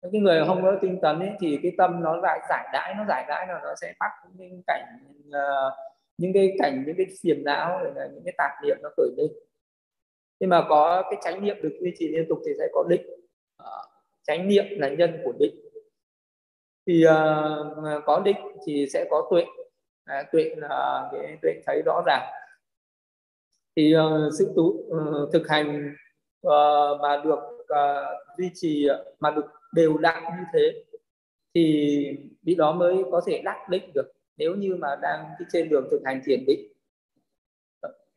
B: Cái người không có tinh tấn ấy, thì cái tâm nó lại giải đãi nó giải đãi là nó sẽ bắt những cảnh uh, những cái cảnh những cái phiền não là những cái tạp niệm nó khởi lên. Nhưng mà có cái chánh niệm được duy trì liên tục thì sẽ có định. Ờ, chánh niệm là nhân của định. Thì uh, có định thì sẽ có tuệ. À, tuệ là cái tuệ thấy rõ ràng thì uh, sự tú, uh, ờ, thực hành uh, mà được uh, duy trì mà được đều đặn như thế thì vị đó mới có thể đắc định được. Nếu như mà đang trên đường thực hành thiền định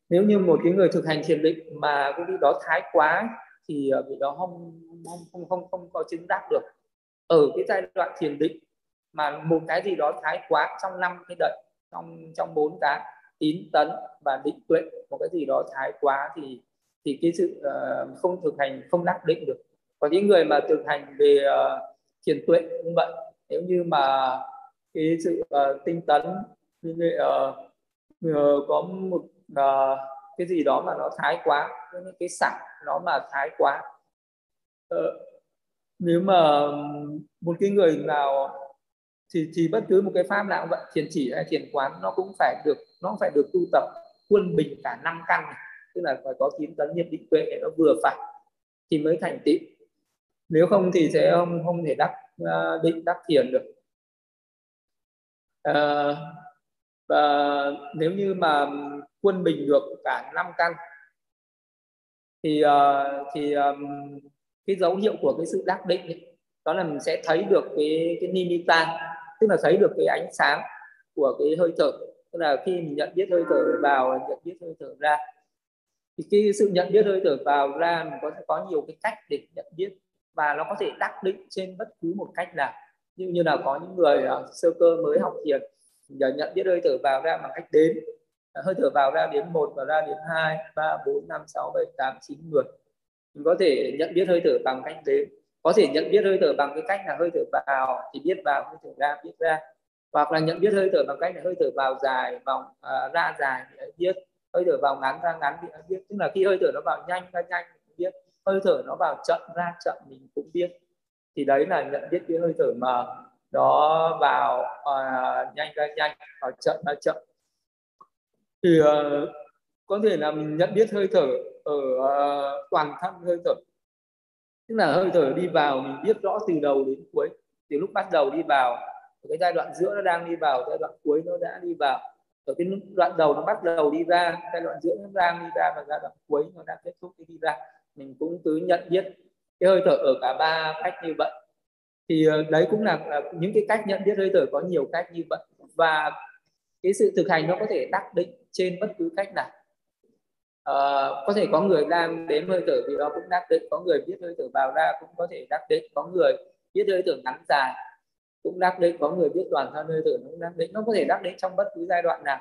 B: nếu như một cái người thực hành thiền định mà cái vị đó thái quá thì vị đó không không không không, không có chứng đắc được. Ở cái giai đoạn thiền định mà một cái gì đó thái quá trong năm cái đợi trong trong bốn cái tín tấn và định tuệ một cái gì đó thái quá thì thì cái sự uh, không thực hành không đắc định được. Còn những người mà thực hành về uh, thiền tuệ cũng vậy. Nếu như mà cái sự uh, tinh tấn như uh, uh, có một uh, cái gì đó mà nó thái quá những cái sẵn nó mà thái quá uh, nếu mà một cái người nào thì thì bất cứ một cái pháp nào vậy thiền chỉ hay thiền quán nó cũng phải được nó phải được tu tập quân bình cả năm căn tức là phải có chín tấn nghiệp định tuệ để nó vừa phải thì mới thành tựu. Nếu không thì sẽ không không thể đắc à, định đắc thiền được. À, và nếu như mà quân bình được cả năm căn thì uh, thì um, cái dấu hiệu của cái sự đắc định ấy, đó là mình sẽ thấy được cái cái nimitta tức là thấy được cái ánh sáng của cái hơi thở. Tức là khi mình nhận biết hơi thở vào nhận biết hơi thở ra. Thì cái sự nhận biết hơi thở vào ra mình có thể có nhiều cái cách để nhận biết và nó có thể đắc định trên bất cứ một cách nào. Như như là có những người uh, sơ cơ mới học thiền giờ à, nhận biết hơi thở vào ra bằng cách đếm. À, hơi thở vào ra đến một và ra đến hai ba bốn năm sáu bảy tám chín mười. Mình có thể nhận biết hơi thở bằng cách đếm có thể nhận biết hơi thở bằng cái cách là hơi thở vào thì biết vào hơi thở ra biết ra. Hoặc là nhận biết hơi thở bằng cách là hơi thở vào dài vòng uh, ra dài thì biết. Hơi thở vào ngắn ra ngắn thì biết. Tức là khi hơi thở nó vào nhanh ra nhanh thì biết. Hơi thở nó vào chậm ra chậm mình cũng biết. Thì đấy là nhận biết cái hơi thở mà nó vào uh, nhanh ra nhanh vào chậm ra chậm. Thì uh, có thể là mình nhận biết hơi thở ở uh, toàn thân hơi thở tức là hơi thở đi vào mình biết rõ từ đầu đến cuối. Từ lúc bắt đầu đi vào ở cái giai đoạn giữa nó đang đi vào, giai đoạn cuối nó đã đi vào. Ở cái đoạn đầu nó bắt đầu đi ra, giai đoạn giữa nó đang đi ra và giai đoạn cuối nó đang kết thúc đi ra, mình cũng cứ nhận biết cái hơi thở ở cả ba cách như vậy. Thì ờ, đấy cũng là những cái cách nhận biết hơi thở, có nhiều cách như vậy. Và cái sự thực hành nó có thể đắc định trên bất cứ cách nào uh, có thể có người đang đếm hơi thở vì đó cũng đắc định có người biết hơi thở vào ra cũng có thể đắc định có người biết hơi thở ngắn dài cũng đắc định có người biết toàn thân hơi thở nó cũng đắc định nó có thể đắc định trong bất cứ giai đoạn nào.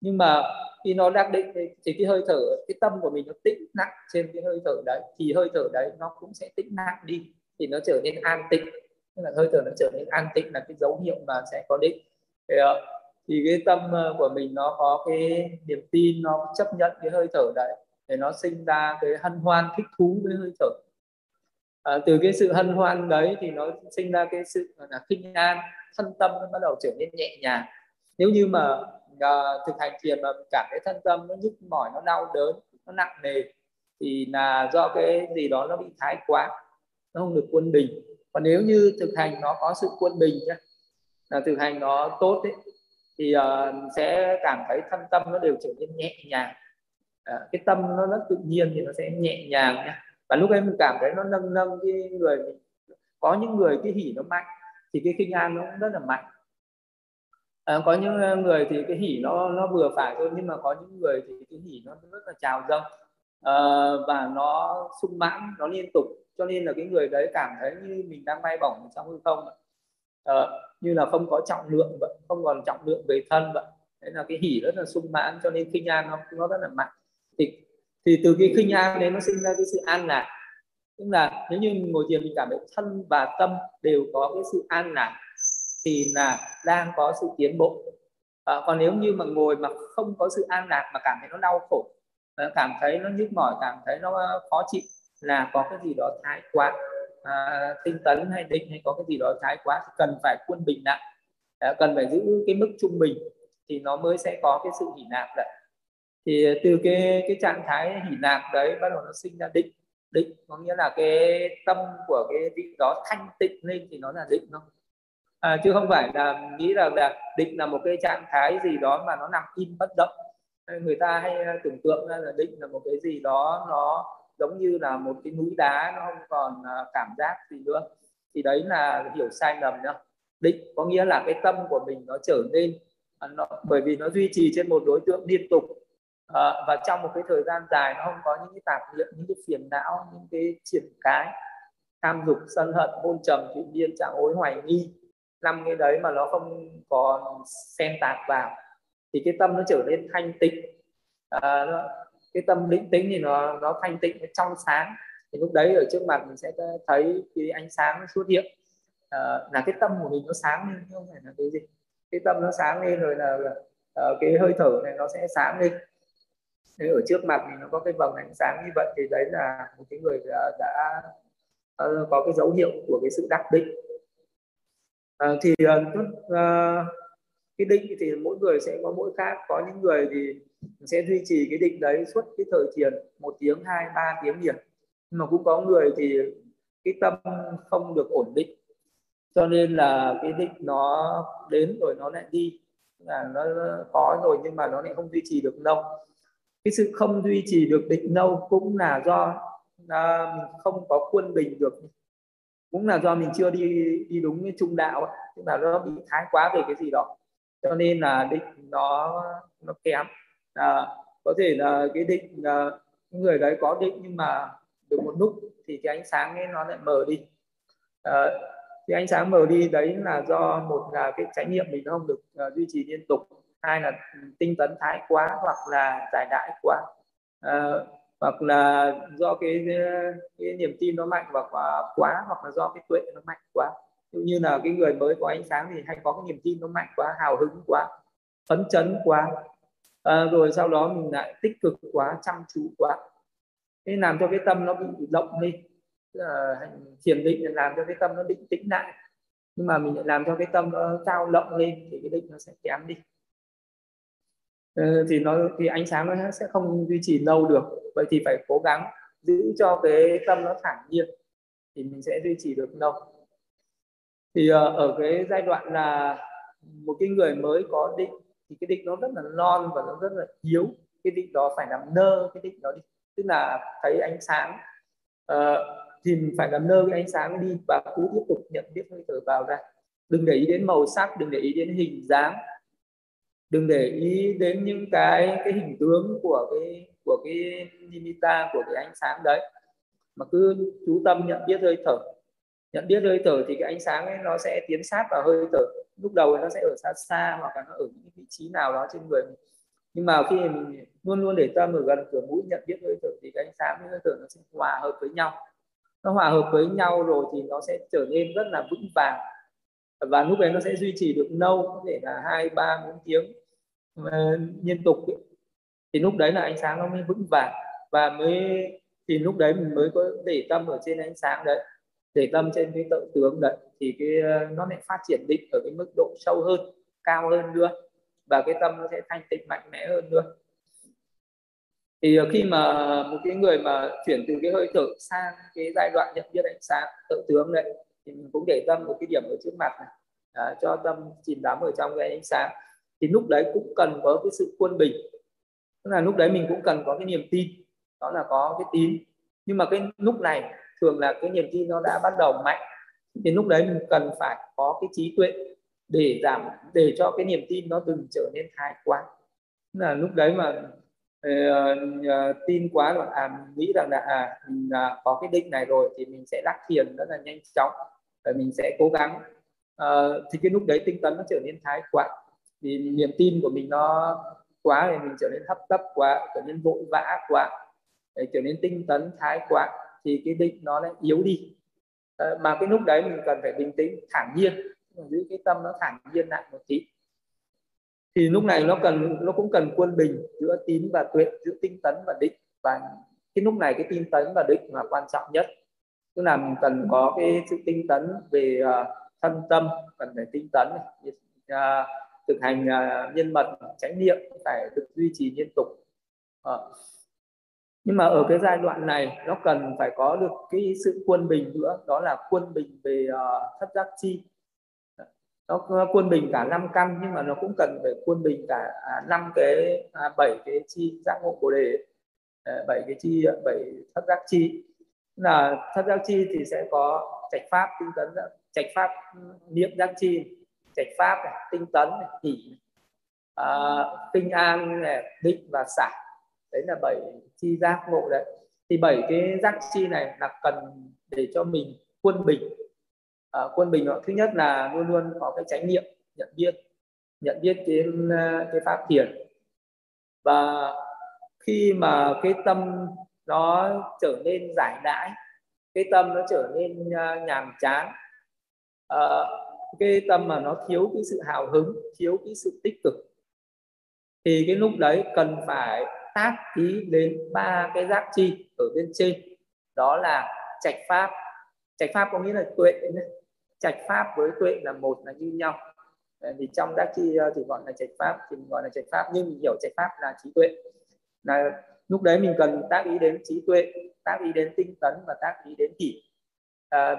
B: Nhưng mà khi nó đắc định thì cái hơi thở cái tâm của mình nó tĩnh nặng trên cái hơi thở đấy thì hơi thở đấy nó cũng sẽ tĩnh nặng đi thì nó trở nên an tĩnh. Tức là hơi thở nó trở nên an tĩnh là cái dấu hiệu mà sẽ có định thì, uh, thì cái tâm ờ, của mình nó có cái niềm tin nó chấp nhận cái hơi thở đấy để nó sinh ra cái hân hoan thích thú với hơi thở. À, từ cái sự hân hoan đấy thì nó sinh ra cái sự là kinh an thân tâm nó bắt đầu trở nên nhẹ nhàng. Nếu như mà uh, thực hành thiền mà cảm thấy thân tâm nó nhức mỏi nó đau đớn nó nặng nề thì là do cái gì đó nó bị thái quá nó không được quân bình. Còn nếu như thực hành nó có sự quân bình nhá là thực hành nó tốt ấy, thì uh, sẽ cảm thấy thân tâm nó đều trở nên nhẹ nhàng. Uh, cái tâm nó rất tự nhiên thì nó sẽ nhẹ nhàng nhé và lúc ấy mình cảm thấy nó nâng nâng cái người mình có những người cái hỉ nó mạnh thì cái kinh an nó cũng rất là mạnh. À, có những người thì cái hỉ nó nó vừa phải thôi nhưng mà có những người thì cái hỉ nó rất là trào dâng. À, và nó sung mãn nó liên tục. Cho nên là cái người đấy cảm thấy như mình đang bay bổng trong hư không uh, như là không có trọng lượng vậy không còn trọng lượng về thân vậy. Đấy là cái hỉ rất là sung mãn cho nên kinh an nó nó rất là mạnh. Thì thì từ cái khinh an đấy nó sinh ra cái sự an lạc. Tức là nếu như ngồi thiền mình cảm thấy thân và tâm đều có cái sự an lạc thì là đang có sự tiến bộ. À, còn nếu như mà ngồi mà không có sự an lạc mà cảm thấy nó đau khổ ờ, cảm thấy nó nhức mỏi cảm thấy nó khó chịu là có cái gì đó thái quá à, tinh tấn hay định hay có cái gì đó thái quá thì cần phải quân bình lại à, cần phải giữ cái mức trung bình thì nó mới sẽ có cái sự hỉ nạp đấy. Thì từ cái cái trạng thái hỉ nạp đấy bắt đầu nó sinh ra định. Định có nghĩa là cái tâm của cái vị đó thanh tịnh lên thì nó là định không à, chứ không phải là nghĩ là, là định là một cái trạng thái gì đó mà nó nằm im bất động. Người ta hay à, tưởng tượng ra là định là một cái gì đó nó giống như là một cái núi đá nó không còn à, cảm giác gì nữa. Thì đấy là hiểu sai lầm nhá. Định có nghĩa là cái tâm của mình nó trở nên à, nó bởi vì nó duy trì trên một đối tượng liên tục. À, và trong một cái thời gian dài nó không có những cái tạp niệm những cái phiền não những cái triển cái tham dục sân hận hôn trầm thụy biên trạng ối hoài nghi. Năm cái đấy mà nó không còn xen tạp vào thì cái tâm nó trở nên thanh tịnh. À, nó, cái tâm định tĩnh thì nó nó thanh tịnh nó trong sáng. Thì lúc đấy ở trước mặt mình sẽ thấy cái ánh sáng xuất hiện. À, là cái tâm của mình nó sáng lên không phải là cái gì. Cái tâm nó sáng lên rồi là, là uh, cái hơi thở này nó sẽ sáng lên. Thế ở trước mặt mình nó có cái vầng ánh sáng như vậy thì đấy là một cái người đã, đã uh, có cái dấu hiệu của cái sự đắc định. Uh, thì uh, cái định thì mỗi người sẽ có mỗi khác. Có những người thì sẽ duy trì cái định đấy suốt cái thời thiền một tiếng hai ba tiếng liền. Nhưng mà cũng có người thì cái tâm không được ổn định. Cho nên là cái định nó đến rồi nó lại đi. Là nó có rồi nhưng mà nó lại không duy trì được lâu. Cái sự không duy trì được định lâu cũng là do à, mình không có quân bình được. Cũng là do mình chưa đi đi đúng cái trung đạo tức là nó bị thái quá về cái gì đó. Cho nên là định nó nó kém à, có thể là cái định ờ, là người đấy có định nhưng mà được một lúc thì cái ánh sáng ấy nó lại mờ đi. À, cái ánh sáng mờ đi đấy là do một là cái trải nghiệm mình không được uh, duy trì liên tục hai là ừ, tinh tấn thái quá hoặc là giải đại quá. À, hoặc là do cái, cái niềm tin nó mạnh và quá, quá hoặc là do cái tuệ nó mạnh quá. Cũng như là cái người mới có ánh sáng thì hay có cái niềm tin nó mạnh quá hào hứng quá phấn chấn quá à, rồi sau đó mình lại tích cực quá chăm chú quá. Thế làm cho cái tâm nó bị động đi. Thiền định làm cho cái tâm nó định tĩnh lại. Nhưng mà mình lại làm cho cái tâm nó cao lộng lên thì cái định nó sẽ kém đi. Ừ, thì nó thì ánh sáng nó sẽ không duy trì lâu được. Vậy thì phải cố gắng giữ cho cái tâm nó thản nhiên thì mình sẽ duy trì được lâu. Thì ờ, ở cái giai đoạn là một cái người mới có định thì cái định nó rất là non và nó rất là yếu. Cái định đó phải làm nơ cái định đó đi. Tức là thấy ánh sáng uh, thì phải làm nơ cái ánh sáng đi và cứ tiếp tục nhận biết hơi thở vào ra. Đừng để ý đến màu sắc đừng để ý đến hình dáng. Đừng để ý đến những cái cái hình tướng của cái của cái nimitta của cái ánh sáng đấy. Mà cứ chú tâm nhận biết hơi thở. Nhận biết hơi thở thì cái ánh sáng ấy nó sẽ tiến sát vào hơi thở lúc đầu nó sẽ ở xa xa hoặc là nó ở những vị trí nào đó trên người mình. Nhưng mà khi mình luôn luôn để tâm ở gần cửa mũi nhận biết hơi thở thì cái ánh sáng với hơi thở nó sẽ hòa hợp với nhau. Nó hòa hợp với nhau rồi thì nó sẽ trở nên rất là vững vàng. Và lúc đấy nó sẽ duy trì được lâu có thể là hai ba bốn tiếng uh, liên tục ấy. thì lúc đấy là ánh sáng nó mới vững vàng. Và mới thì lúc đấy mình mới có để tâm ở trên ánh sáng đấy để tâm trên cái tự tướng đấy thì cái ờ, nó lại phát triển định ở cái mức độ sâu hơn cao hơn nữa và cái tâm nó sẽ thanh tịnh mạnh mẽ hơn nữa. Thì ờ, khi mà một cái người mà chuyển từ cái hơi thở sang cái giai đoạn nhận biết ánh sáng tự tướng đấy thì mình cũng để tâm một cái điểm ở trước mặt này à, cho tâm chìm đắm ở trong cái ánh sáng. Thì lúc đấy cũng cần có cái sự quân bình tức là lúc đấy mình cũng cần có cái niềm tin đó là có cái tín. Nhưng mà cái lúc này thường là cái niềm tin nó đã bắt đầu mạnh thì lúc đấy mình cần phải có cái trí tuệ để giảm để cho cái niềm tin nó đừng trở nên thái quá. Là lúc đấy mà uh, tin quá là à mình nghĩ rằng là à mình uh, có cái định này rồi thì mình sẽ đắc thiền rất là nhanh chóng và mình sẽ cố gắng. Uh, thì cái lúc đấy tinh tấn nó trở nên thái quá thì niềm tin của mình nó quá thì mình trở nên hấp tấp quá trở nên vội vã quá để trở nên tinh tấn thái quá thì cái định nó lại yếu đi. À, mà cái lúc đấy mình cần phải bình tĩnh thản nhiên giữ cái tâm nó thản nhiên lại một tí. Thì lúc này nó cần nó cũng cần quân bình giữa tín và tuệ giữa tinh tấn và định. Và cái lúc này cái tinh tấn và định là quan trọng nhất. Tức là mình cần có cái sự tinh tấn về uh, thân tâm cần phải tinh tấn uh, thực hành uh, nhân mật chánh niệm phải được duy trì liên tục. Uh, nhưng mà ở cái giai đoạn này nó cần phải có được cái sự quân bình nữa. Đó là quân bình về uh, thất giác chi. Nó quân bình cả năm căn nhưng mà nó cũng cần phải quân bình cả à, năm cái à, bảy à, cái chi giác ngộ bồ đề. Ờ, bảy cái chi ờ, bảy thất giác chi. Là thất giác chi thì sẽ có trạch pháp tinh tấn trạch pháp niệm giác chi trạch pháp này, tinh tấn này, hỷ à, tinh an này, định và xả. Đấy là bảy chi giác ngộ đấy. Thì bảy cái giác chi này là cần để cho mình quân bình. À, quân bình thứ nhất là luôn luôn có cái trải niệm nhận biết nhận biết cái ờ, cái pháp thiền. Và khi mà cái tâm nó trở nên giải đãi cái tâm nó trở nên ờ, nhàm chán à, cái tâm mà nó thiếu cái sự hào hứng thiếu cái sự tích cực thì cái lúc đấy cần phải tác ý đến ba cái giác chi ở bên trên. Đó là trạch pháp. Trạch pháp có nghĩa là tuệ trạch pháp với tuệ là một là như nhau. Thì trong giác chi ờ, thì gọi là trạch pháp thì mình gọi là trạch pháp. Nhưng mình hiểu trạch pháp là trí tuệ. Là lúc đấy mình cần tác ý đến trí tuệ tác ý đến tinh tấn và tác ý đến kỷ à, ờ,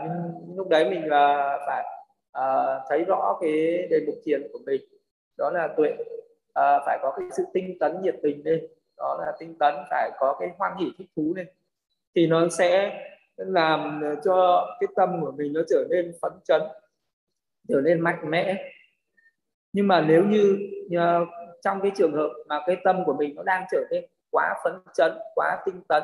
B: lúc đấy mình uh, phải uh, thấy rõ cái đề mục thiền của mình. Đó là tuệ. À, phải có cái sự tinh tấn nhiệt tình lên đó là tinh tấn phải có cái hoan hỷ thích thú lên. Thì nó sẽ làm cho cái tâm của mình nó trở nên phấn chấn trở nên mạnh mẽ. Nhưng mà nếu như, như trong cái trường hợp mà cái tâm của mình nó đang trở nên quá phấn chấn quá tinh tấn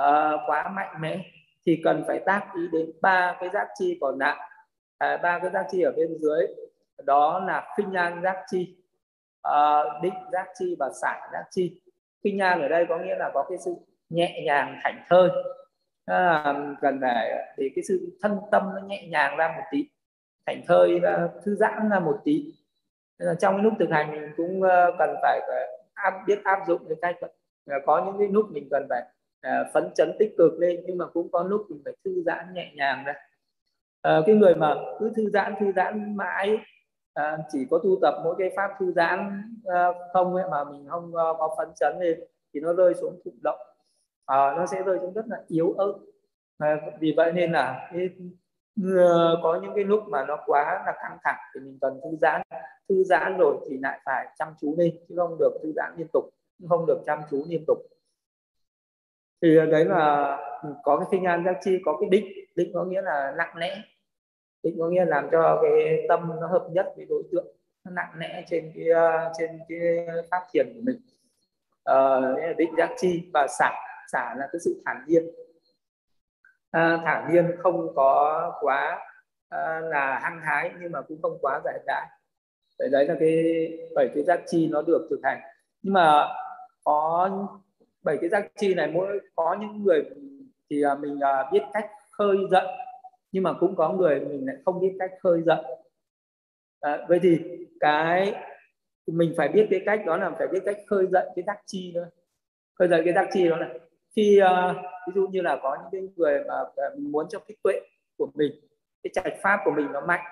B: uh, quá mạnh mẽ thì cần phải tác ý đến ba cái giác chi còn lại. À, ba cái giác chi ở bên dưới đó là khinh an giác chi uh, định giác chi và sản giác chi kinh nhang ở đây có nghĩa là có cái sự nhẹ nhàng thảnh thơi. À, cần phải để cái sự thân tâm nó nhẹ nhàng ra một tí thảnh thơi và thư giãn ra một tí. Nên là trong lúc thực hành mình cũng ờ, cần phải ờ, áp biết áp dụng cái cách có những cái lúc mình cần phải ờ, phấn chấn tích cực lên nhưng mà cũng có lúc mình phải thư giãn nhẹ nhàng ra. À, cái người mà cứ thư giãn thư giãn mãi à, chỉ có tu tập mỗi cái pháp thư giãn à, không ấy mà mình không à, có phấn chấn lên thì nó rơi xuống thụ động. À, nó sẽ rơi xuống rất là yếu ớt. À, vì vậy nên là cái, à, có những cái lúc mà nó quá là căng thẳng thì mình cần thư giãn. Thư giãn rồi thì lại phải chăm chú lên chứ không được thư giãn liên tục không được chăm chú liên tục. Thì đấy là có cái kinh an giác chi có cái định. Định có nghĩa là nặng lẽ định có nghĩa làm cho cái tâm nó hợp nhất với đối tượng nó nặng nẽ trên cái ờ, trên cái pháp thiền của mình. À, định giác chi và xả xả là cái sự thản nhiên. À, thản nhiên không có quá à, là hăng hái nhưng mà cũng không quá giải đãi. Đấy, đấy là cái bảy cái giác chi nó được thực hành. Nhưng mà có bảy cái giác chi này mỗi có những người thì mình biết cách khơi giận nhưng mà cũng có người mình lại không biết cách khơi dậy. à, vậy thì cái mình phải biết cái cách đó là phải biết cách khơi dậy cái tác chi nữa khơi dậy cái tác chi đó là khi uh, ví dụ như là có những cái người mà ờ, muốn cho cái tuệ của mình cái trạch pháp của mình nó mạnh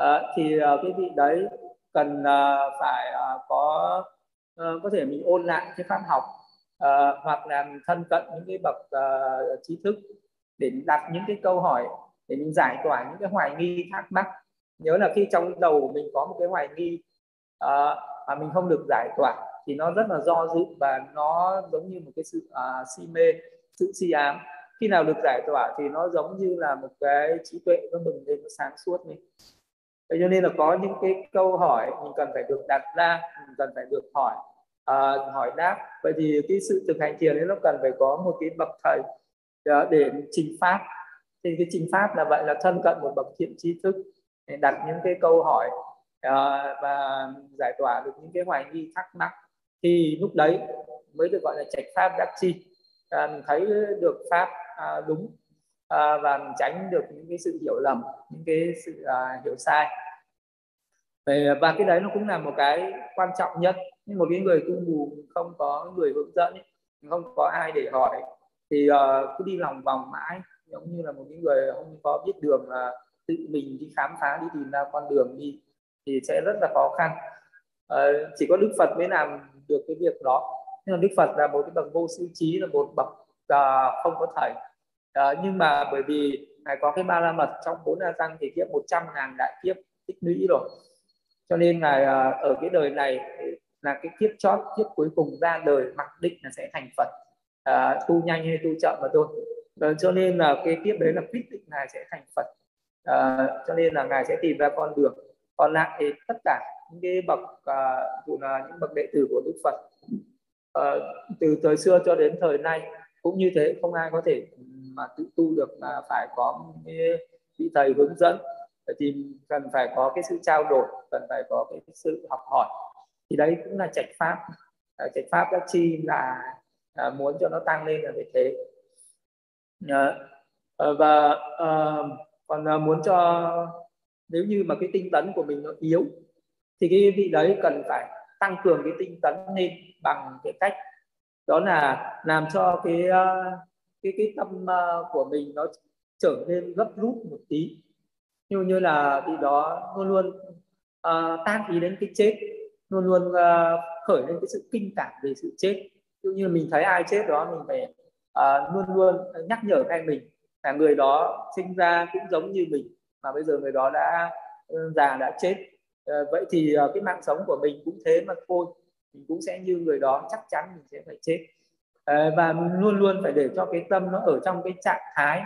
B: uh, thì uh, cái vị đấy cần uh, phải uh, có uh, có thể mình ôn lại cái pháp học uh, hoặc là thân cận những cái bậc uh, trí thức để đặt những cái câu hỏi để mình giải tỏa những cái hoài nghi thắc mắc. Nhớ là khi trong đầu của mình có một cái hoài nghi uh, mà mình không được giải tỏa thì nó rất là do dự và nó giống như một cái sự uh, si mê sự si ám. Khi nào được giải tỏa thì nó giống như là một cái trí tuệ nó bừng lên nó sáng suốt này Vậy cho nên là có những cái câu hỏi mình cần phải được đặt ra mình cần phải được hỏi uh, hỏi đáp. Vậy thì cái sự thực hành thiền ấy nó cần phải có một cái bậc thầy ờ, để trình pháp thì cái trình pháp là vậy là thân cận một bậc thiện trí thức để đặt những cái câu hỏi uh, và giải tỏa được những cái hoài nghi thắc mắc. Thì lúc đấy mới được gọi là trạch pháp đắc chi. À, mình thấy được pháp à, đúng à, và mình tránh được những cái sự hiểu lầm những cái sự à, hiểu sai. Và cái đấy nó cũng là một cái quan trọng nhất. Nhưng một cái người tu mù không có người hướng dẫn không có ai để hỏi thì uh, cứ đi lòng vòng mãi giống như là một những người không có biết đường là tự mình đi khám phá đi tìm ra con đường đi thì sẽ rất là khó khăn. À, chỉ có đức phật mới làm được cái việc đó. Nhưng mà đức phật là một cái bậc vô sư trí là một bậc à, không có thầy. À, nhưng mà bởi vì ngài có cái ba la mật trong bốn la tăng thì kiếp 100 ngàn đại kiếp tích lũy rồi. Cho nên ngài à, ở cái đời này là cái kiếp chót kiếp cuối cùng ra đời mặc định là sẽ thành phật. À, tu nhanh hay tu chậm mà thôi. Ờ, cho nên là cái kiếp đấy là quyết định ngài sẽ thành phật. À, cho nên là ngài sẽ tìm ra con đường. Còn lại thì tất cả những cái bậc uh, là những bậc đệ tử của đức phật à, từ thời xưa cho đến thời nay cũng như thế không ai có thể mà tự tu được mà phải có cái vị thầy hướng dẫn. Thì cần phải có cái sự trao đổi cần phải có cái sự học hỏi. Thì đấy cũng là trạch pháp. À, trạch pháp các chi là à, muốn cho nó tăng lên là như thế. Dạ. Ờ, và uh, còn ờ, muốn cho nếu như mà cái tinh tấn của mình nó yếu thì cái vị đấy cần phải tăng cường cái tinh tấn lên bằng cái cách đó là làm cho cái cái cái tâm của mình nó trở nên gấp rút một tí. Như như là vị đó luôn luôn uh, tác ý đến cái chết luôn luôn uh, khởi lên cái sự kinh cảm về sự chết. Ví như mình thấy ai chết đó mình phải uh, luôn luôn nhắc nhở ngay mình là người đó sinh ra cũng giống như mình mà bây giờ người đó đã ừ, già đã chết. Uh, vậy thì uh, cái mạng sống của mình cũng thế mà thôi. Mình cũng sẽ như người đó chắc chắn mình sẽ phải chết. Uh, và luôn luôn phải để cho cái tâm nó ở trong cái trạng thái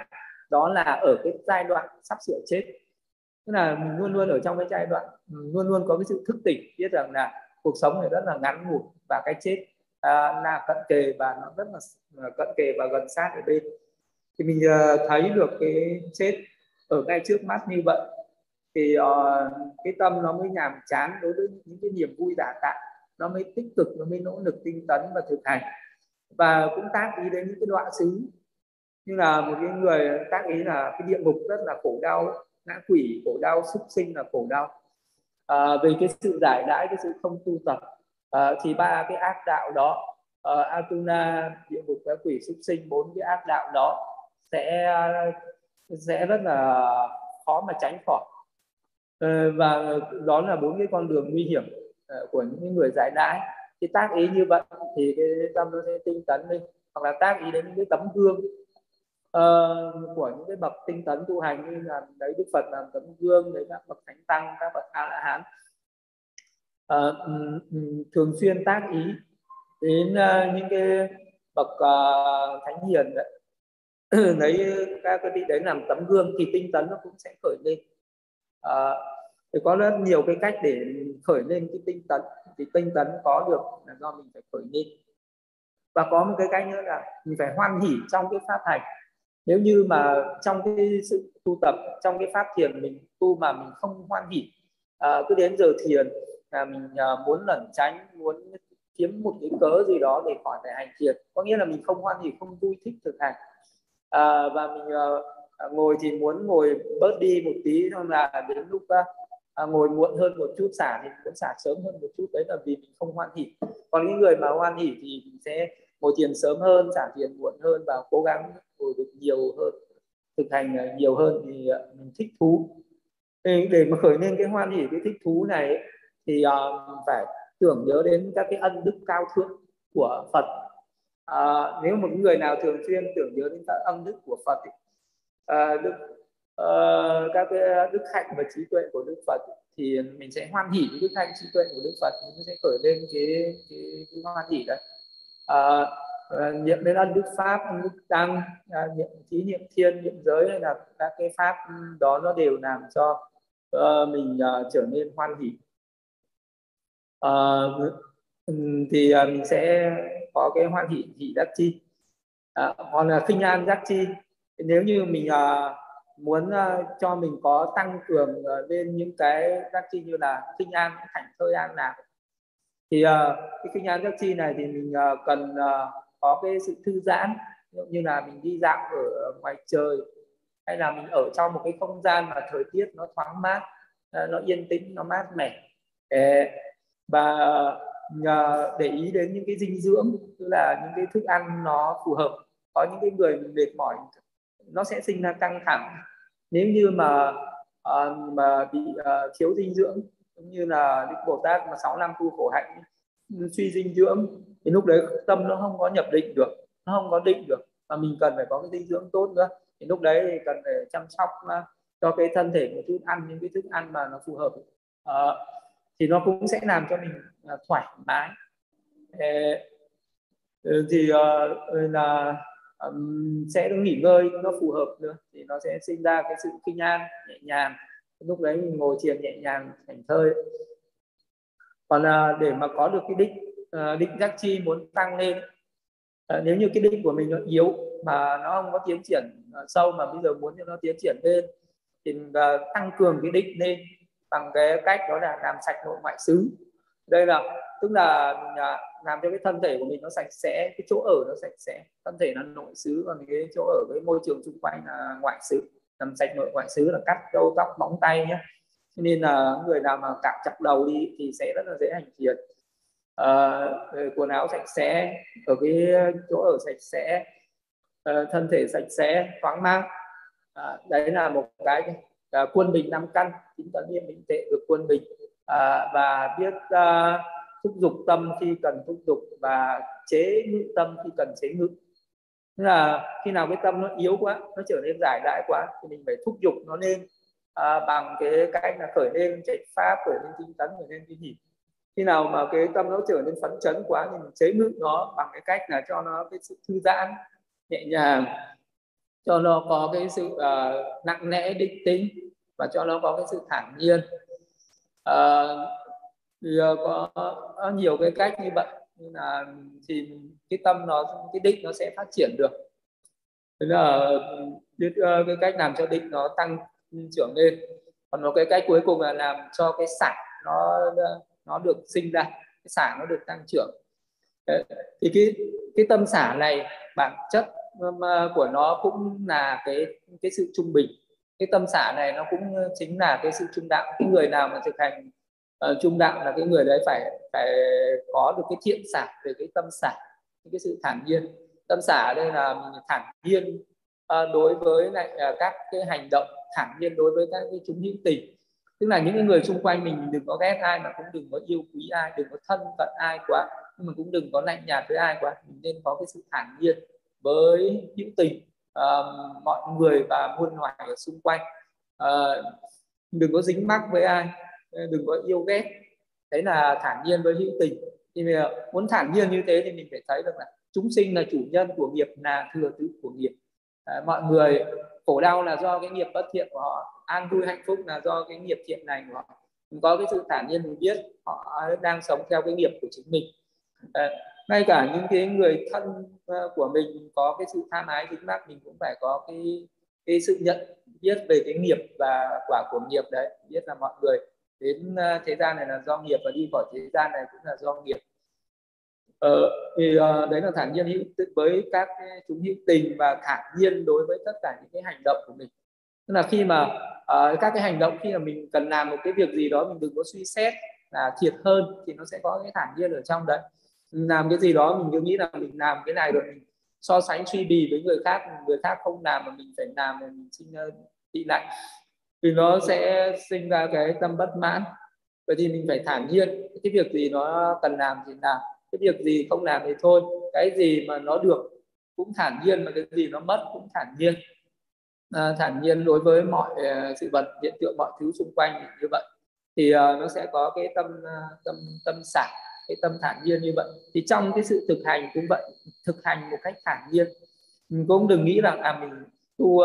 B: đó là ở cái giai đoạn sắp sửa chết. Tức là mình luôn luôn ở trong cái giai đoạn ừ, luôn luôn có cái sự thức tỉnh biết rằng là cuộc sống này rất là ngắn ngủi và cái chết à, là cận kề và nó rất là ờ, cận kề và gần sát ở bên. Thì mình uh, thấy được cái chết ở ngay trước mắt như vậy. Thì uh, cái tâm nó mới nhàm chán đối với những cái niềm vui giả tạo nó mới tích cực nó mới nỗ lực tinh tấn và thực hành. Và cũng tác ý đến những cái đoạn xứ như là một cái người tác ý là cái địa ngục rất là khổ đau ngã quỷ khổ đau súc sinh là khổ đau. À, về cái sự giải đãi cái sự không tu tập à, thì ba cái ác đạo đó ờ, uh, Atuna địa ngục ngã quỷ súc sinh bốn cái ác đạo đó sẽ sẽ rất là khó mà tránh khỏi. Uh, và đó là bốn cái con đường nguy hiểm uh, của những người giải đãi. Cái tác ý như vậy thì cái tâm nó sẽ tinh tấn đi hoặc là tác ý đến những cái tấm gương uh, của những cái bậc tinh tấn tu hành như là đấy đức phật làm tấm gương đấy các bậc thánh tăng các bậc a la hán uh, thường xuyên tác ý đến uh, những cái bậc uh, thánh hiền đấy. [CLEARS THROAT] Đấy các cái vị đấy làm tấm gương thì tinh tấn nó cũng sẽ khởi lên. Uh, thì có rất nhiều cái cách để khởi lên cái tinh tấn. Thì tinh tấn có được là do mình phải khởi lên. Và có một cái cách nữa là mình phải hoan hỉ trong cái pháp hành. Nếu như mà trong cái sự tu tập trong cái pháp thiền mình tu mà mình không hoan hỷ à, cứ đến giờ thiền là mình à, muốn lẩn tránh muốn kiếm một cái cớ gì đó để khỏi phải hành thiền có nghĩa là mình không hoan hỉ không vui thích thực hành. À, và mình uh, ngồi thì muốn ngồi bớt đi một tí xong là đến lúc à, ngồi muộn hơn một chút xả thì muốn xả sớm hơn một chút. Đấy là vì mình không hoan hỉ. Còn những người mà hoan hỉ thì mình sẽ ngồi thiền sớm hơn xả thiền muộn hơn và cố gắng ngồi được nhiều hơn thực hành nhiều hơn thì mình thích thú. Để mà khởi lên cái hoan hỉ cái thích thú này thì uh, phải tưởng nhớ đến các cái ân đức cao thượng của Phật. À, nếu một người nào thường xuyên tưởng nhớ đến các ân đức của Phật à, đức uh, các cái đức hạnh và trí tuệ của Đức Phật thì mình sẽ hoan hỷ với đức hạnh trí tuệ của Đức Phật mình sẽ khởi lên cái cái, cái hoan hỷ đấy. À, niệm đến ân đức pháp ân đức tăng à, niệm trí niệm thiên niệm giới hay là các cái pháp đó nó đều làm cho uh, mình uh, trở nên hoan hỷ uh, thì uh, mình sẽ có cái hoan hỷ hỷ giác chi. À, uh, còn là khinh an giác chi. Nếu như mình uh, muốn uh, cho mình có tăng cường uh, lên những cái giác chi như là khinh an hạnh thơi an lạc thì uh, cái khinh an giác chi này thì mình uh, cần uh, có cái sự thư giãn. Như là mình đi dạo ở ngoài trời hay là mình ở trong một cái không gian mà thời tiết nó thoáng mát nó yên tĩnh nó mát mẻ và ờ, để ý đến những cái dinh dưỡng tức là những cái thức ăn nó phù hợp có những cái người mệt mỏi nó sẽ sinh ra căng thẳng. Nếu như mà uh, mà bị uh, thiếu dinh dưỡng cũng như là đức bồ tát mà sáu năm tu khổ hạnh ừ, suy dinh dưỡng thì lúc đấy tâm nó không có nhập định được nó không có định được mà mình cần phải có cái dinh dưỡng tốt nữa. Thì lúc đấy thì cần phải chăm sóc uh, cho cái thân thể một chút ăn những cái thức ăn mà nó phù hợp. Uh, thì nó cũng sẽ làm cho mình à, thoải mái. Ờ, ờ, thì ờ, là sẽ được nghỉ ngơi, nó phù hợp nữa, thì nó sẽ sinh ra cái sự kinh an, nhẹ nhàng. Lúc đấy mình ngồi thiền nhẹ nhàng thành thơi. Còn là để mà có được cái đích định giác chi muốn tăng lên nếu như cái đích của mình nó yếu mà nó không có tiến triển sâu mà bây giờ muốn cho nó tiến triển lên, thì à, tăng cường cái đích lên bằng cái cách đó là làm sạch nội ngoại xứ. Đây là tức là mình à, làm cho cái thân thể của mình nó sạch sẽ cái chỗ ở nó sạch sẽ thân thể là nội xứ còn cái chỗ ở cái môi trường xung quanh là ngoại xứ. Làm sạch nội ngoại xứ là cắt râu tóc móng tay nhé nên là người nào mà cạo chặt đầu đi thì sẽ rất là dễ hành thiền à, ờ, quần áo sạch sẽ ở cái chỗ ở sạch sẽ ờ, thân thể sạch sẽ thoáng mát. À, đấy là một cái à, quân bình năm căn chúng ta niệm định tệ được quân bình à, và biết à, thúc dục tâm khi cần thúc dục và chế ngự tâm khi cần chế ngự. Nên là khi nào cái tâm nó yếu quá nó trở nên giải đãi quá thì mình phải thúc dục nó lên à, bằng cái cách là khởi lên chạy pháp khởi lên tinh tấn khởi lên tinh nhịp khi nào mà cái tâm nó trở nên phấn chấn quá thì mình chế ngự nó bằng cái cách là cho nó cái sự thư giãn nhẹ nhàng cho nó có cái sự uh, nặng nề định tính và cho nó có cái sự thản nhiên. À, thì ờ, có, có nhiều cái cách như vậy. Như là thì cái tâm nó cái định nó sẽ phát triển được. Thế là biết ờ, cái cách làm cho định nó tăng trưởng lên. Còn một cái cách cuối cùng là làm cho cái sản nó nó được sinh ra cái sản nó được tăng trưởng. Đấy. thì cái cái tâm xả này bản chất của nó cũng là cái cái sự trung bình cái tâm xả này nó cũng ờ, chính là cái sự trung đạo cái người nào mà thực hành uh, trung đạo là cái người đấy phải phải có được cái thiện xả về cái tâm xả cái sự thản nhiên. Tâm xả ở đây là mình thản nhiên uh, đối với lại uh, các cái hành động thản nhiên đối với các cái chúng hữu tình. Tức là những người xung quanh mình đừng có ghét ai mà cũng đừng có yêu quý ai đừng có thân cận ai quá nhưng mà cũng đừng có lạnh nhạt với ai quá. Mình nên có cái sự thản nhiên với hữu tình uh, mọi người và muôn loài ở xung quanh. Uh, đừng có dính mắc với ai đừng có yêu ghét. Đấy là thản nhiên với hữu tình. Thì mình muốn thản nhiên như thế thì mình phải thấy được là chúng sinh là chủ nhân của nghiệp là thừa thứ của nghiệp. À, mọi người khổ đau là do cái nghiệp bất thiện của họ. An vui hạnh phúc là do cái nghiệp thiện này của họ. Mình có cái sự thản nhiên mình biết họ đang sống theo cái nghiệp của chính mình. À, ngay cả những cái người thân ờ, của mình có cái sự tham ái dính mắc mình cũng phải có cái cái sự nhận biết về cái nghiệp và quả của nghiệp đấy biết là mọi người đến ờ, thế gian này là do nghiệp và đi khỏi thế gian này cũng là do nghiệp. Ờ, thì uh, đấy là thản nhiên hữu với các chúng hữu tình và thản nhiên đối với tất cả những cái hành động của mình. Tức là khi mà uh, các cái hành động khi mà mình cần làm một cái việc gì đó mình đừng có suy xét là thiệt hơn thì nó sẽ có cái thản nhiên ở trong đấy làm cái gì đó mình cứ nghĩ là mình làm cái này rồi mình so sánh suy bì với người khác người khác không làm mà mình phải làm thì mình sinh tị ờ, lại thì nó sẽ sinh ra cái tâm bất mãn. Vậy thì mình phải thản nhiên cái việc gì nó cần làm thì làm cái việc gì không làm thì thôi. Cái gì mà nó được cũng thản nhiên mà cái gì nó mất cũng thản nhiên. À, thản nhiên đối với mọi uh, sự vật hiện tượng mọi thứ xung quanh như vậy. Thì uh, nó sẽ có cái tâm uh, tâm tâm sản cái tâm thản nhiên như vậy. Thì trong cái sự thực hành cũng vậy thực hành một cách thản nhiên mình cũng đừng nghĩ rằng à mình tu uh,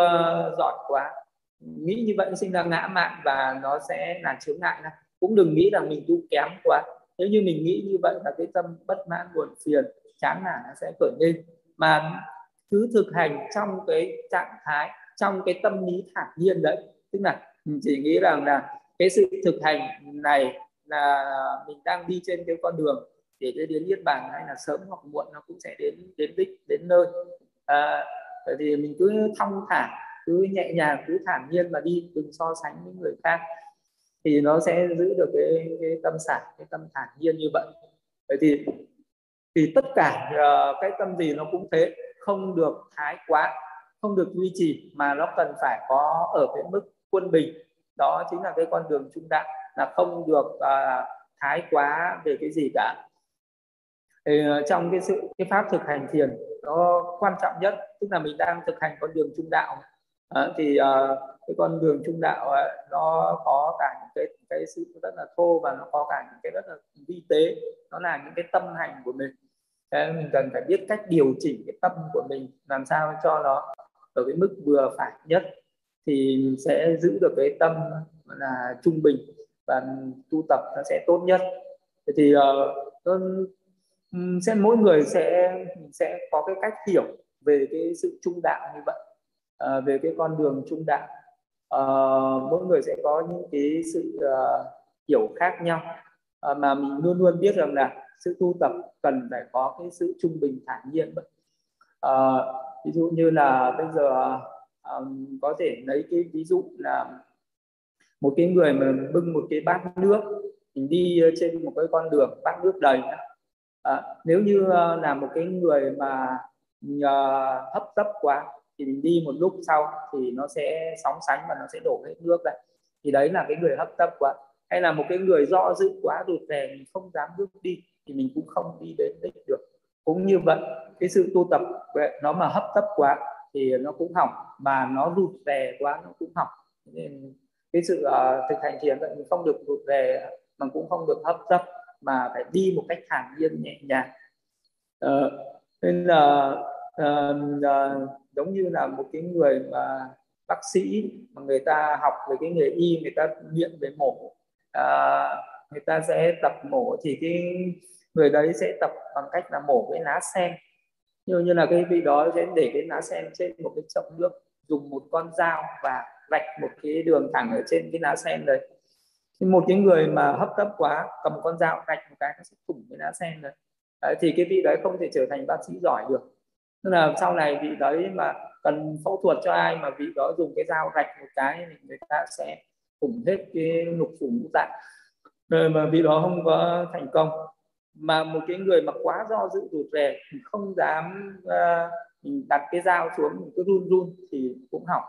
B: giỏi quá. Nghĩ như vậy sinh ra ngã mạn và nó sẽ là chướng ngại này cũng đừng nghĩ rằng mình tu kém quá. Nếu như mình nghĩ như vậy là cái tâm bất mãn buồn phiền chán nản nó sẽ khởi lên. Mà cứ thực hành trong cái trạng thái trong cái tâm lý thản nhiên đấy tức là mình chỉ nghĩ rằng là cái sự thực hành này là mình đang đi trên cái con đường để đến niết bàn hay là sớm hoặc muộn nó cũng sẽ đến đến đích đến nơi. À, vậy thì mình cứ thong thả cứ nhẹ nhàng cứ thản nhiên mà đi đừng so sánh với người khác thì nó sẽ giữ được cái, cái tâm sản cái tâm thản nhiên như vậy. Vậy thì thì tất cả uh, cái tâm gì nó cũng thế không được thái quá không được duy trì mà nó cần phải có ở cái mức quân bình. Đó chính là cái con đường trung đạo là không được uh, thái quá về cái gì cả. Thì uh, trong cái sự cái pháp thực hành thiền nó quan trọng nhất tức là mình đang thực hành con đường trung đạo. Uh, thì uh, cái con đường trung đạo uh, nó có cả những cái cái sự rất là thô và nó có cả những cái rất là vi tế. Nó là những cái tâm hành của mình. Thế mình cần phải biết cách điều chỉnh cái tâm của mình làm sao cho nó ở cái mức vừa phải nhất thì mình sẽ giữ được cái tâm là trung bình và tu tập nó sẽ tốt nhất. Thì uh, sẽ mỗi người sẽ sẽ có cái cách hiểu về cái sự trung đạo như vậy uh, về cái con đường trung đạo. Uh, mỗi người sẽ có những cái sự uh, hiểu khác nhau. Uh, mà mình luôn luôn biết rằng là sự tu tập cần phải có cái sự trung bình thản nhiên uh, ví dụ như là bây giờ um, có thể lấy cái ví dụ là một cái người mà bưng một cái bát nước mình đi ờ, trên một cái con đường bát nước đầy à, nếu như ờ, là một cái người mà nhờ hấp tấp quá thì mình đi một lúc sau thì nó sẽ sóng sánh và nó sẽ đổ hết nước ra. Thì đấy là cái người hấp tấp quá. Hay là một cái người do dự quá rụt rè mình không dám bước đi thì mình cũng không đi đến đích được. Cũng như vậy cái sự tu tập nó mà hấp tấp quá thì nó cũng hỏng mà nó rụt rè quá nó cũng hỏng. Nên cái sự uh, thực hành thiền mình không được rụt về, mà cũng không được hấp tấp mà phải đi một cách thản nhiên nhẹ nhàng. Uh, nên là uh, uh, giống như là một cái người mà bác sĩ mà người ta học về cái nghề y người ta luyện về mổ à, người ta sẽ tập mổ thì cái người đấy sẽ tập bằng cách là mổ cái lá sen. Như như là cái vị đó sẽ để cái lá sen trên một cái chậu nước dùng một con dao và vạch một cái đường thẳng ở trên cái lá sen đấy. Thì một cái người mà hấp tấp quá cầm con dao vạch một cái nó sẽ thủng cái lá sen đấy. đấy thì cái vị đấy không thể trở thành bác sĩ giỏi được. Tức là sau này vị đấy mà cần phẫu thuật cho ai mà vị đó dùng cái dao rạch một cái thì người ta sẽ thủng hết cái lục phủ ngũ tạng. Rồi mà vị đó không có thành công. Mà một cái người mà quá do dự rụt rè thì không dám uh, mình đặt cái dao xuống mình cứ run run thì cũng hỏng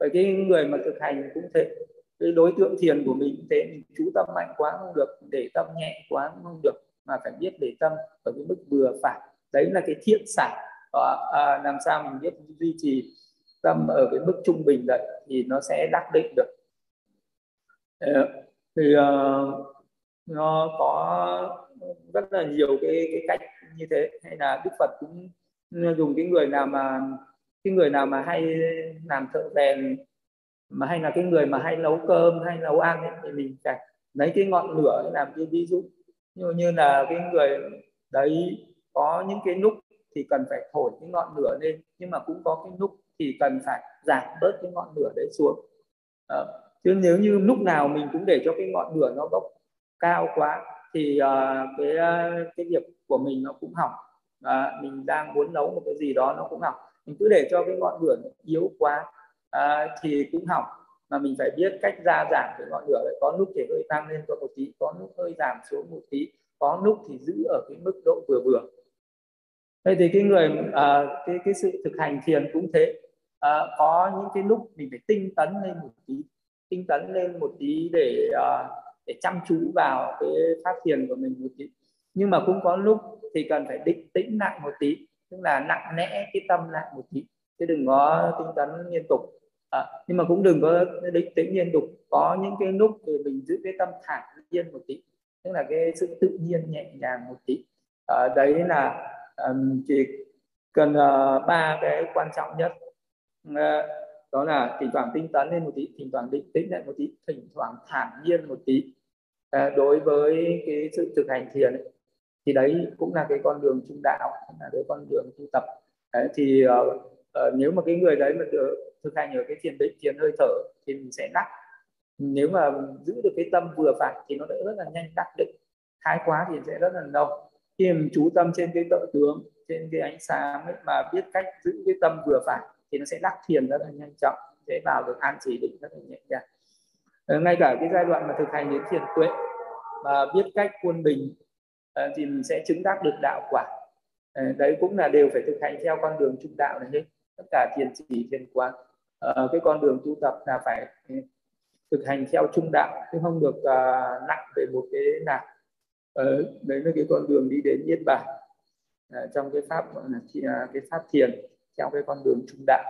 B: vậy cái người mà thực hành cũng thế. Cái đối tượng thiền của mình thế mình chú tâm mạnh quá không được để tâm nhẹ quá không được mà phải biết để tâm ở cái mức vừa phải. Đấy là cái thiện sản đó, à, làm sao mình biết duy trì tâm ở cái mức trung bình đấy thì nó sẽ đắc định được. Ờ, thì uh, nó có rất là nhiều cái cái cách như thế. Hay là đức phật cũng dùng cái người nào mà cái người nào mà hay làm thợ rèn mà hay là cái người mà hay nấu cơm hay nấu ăn ấy, thì mình phải lấy cái ngọn lửa để làm cái ví dụ. Như như là cái người đấy có những cái lúc thì cần phải thổi cái ngọn lửa lên nhưng mà cũng có cái lúc thì cần phải giảm bớt cái ngọn lửa đấy xuống. À, chứ nếu như lúc nào mình cũng để cho cái ngọn lửa nó bốc cao quá thì uh, cái uh, cái việc của mình nó cũng hỏng. À, mình đang muốn nấu một cái gì đó nó cũng hỏng mình cứ để cho cái ngọn lửa yếu quá à, thì cũng hỏng. Mà mình phải biết cách gia giảm cái ngọn lửa có lúc thì hơi tăng lên có một tí có lúc hơi giảm xuống một tí. Có lúc thì giữ ở cái mức độ vừa vừa. Đây thì cái người à, cái cái sự thực hành thiền cũng thế. À, có những cái lúc mình phải tinh tấn lên một tí tinh tấn lên một tí để à, để chăm chú vào cái pháp thiền của mình một tí. Nhưng mà cũng có lúc thì cần phải định tĩnh lại một tí tức là nặng nẽ cái tâm lại một tí. Chứ đừng có tinh tấn liên tục. À, nhưng mà cũng đừng có định tĩnh liên tục. Có những cái lúc thì mình giữ cái tâm thản nhiên một tí. Tức là cái sự tự nhiên nhẹ nhàng một tí. À, đấy là um, chỉ cần uh, ba cái quan trọng nhất. Uh, đó là thỉnh thoảng tinh tấn lên một tí thỉnh thoảng định tĩnh lại một tí thỉnh thoảng thản nhiên một tí. Uh, đối với cái sự thực hành thiền ấy, thì đấy cũng là cái con đường trung đạo là cái con đường tu tập. Đấy, thì uh, uh, nếu mà cái người đấy mà được thực hành ở cái thiền định thiền hơi thở thì mình sẽ đắc. Nếu mà giữ được cái tâm vừa phải thì nó sẽ rất là nhanh đắc định. Thái quá thì sẽ rất là lâu khi mình chú tâm trên cái tự tướng trên cái ánh sáng ấy, mà biết cách giữ cái tâm vừa phải thì nó sẽ đắc thiền rất là nhanh chóng sẽ vào được an chỉ định rất là nhẹ nhàng. Ờ, ngay cả cái giai đoạn mà thực hành đến thiền tuệ mà biết cách quân bình Ờ, thì mình sẽ chứng đắc được đạo quả. Ờ, đấy cũng là đều phải thực hành theo con đường trung đạo này hết tất cả thiền chỉ, thiền quán. Ờ, cái con đường tu tập là phải ừ, thực hành theo trung đạo, chứ không được nặng về một cái nào. Đấy là cái con đường đi đến niết bàn. Trong cái pháp, gọi là à, cái pháp thiền, theo cái con đường trung đạo.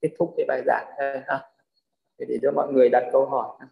B: Kết thúc cái bài giảng đây, ha. Để cho mọi người đặt câu hỏi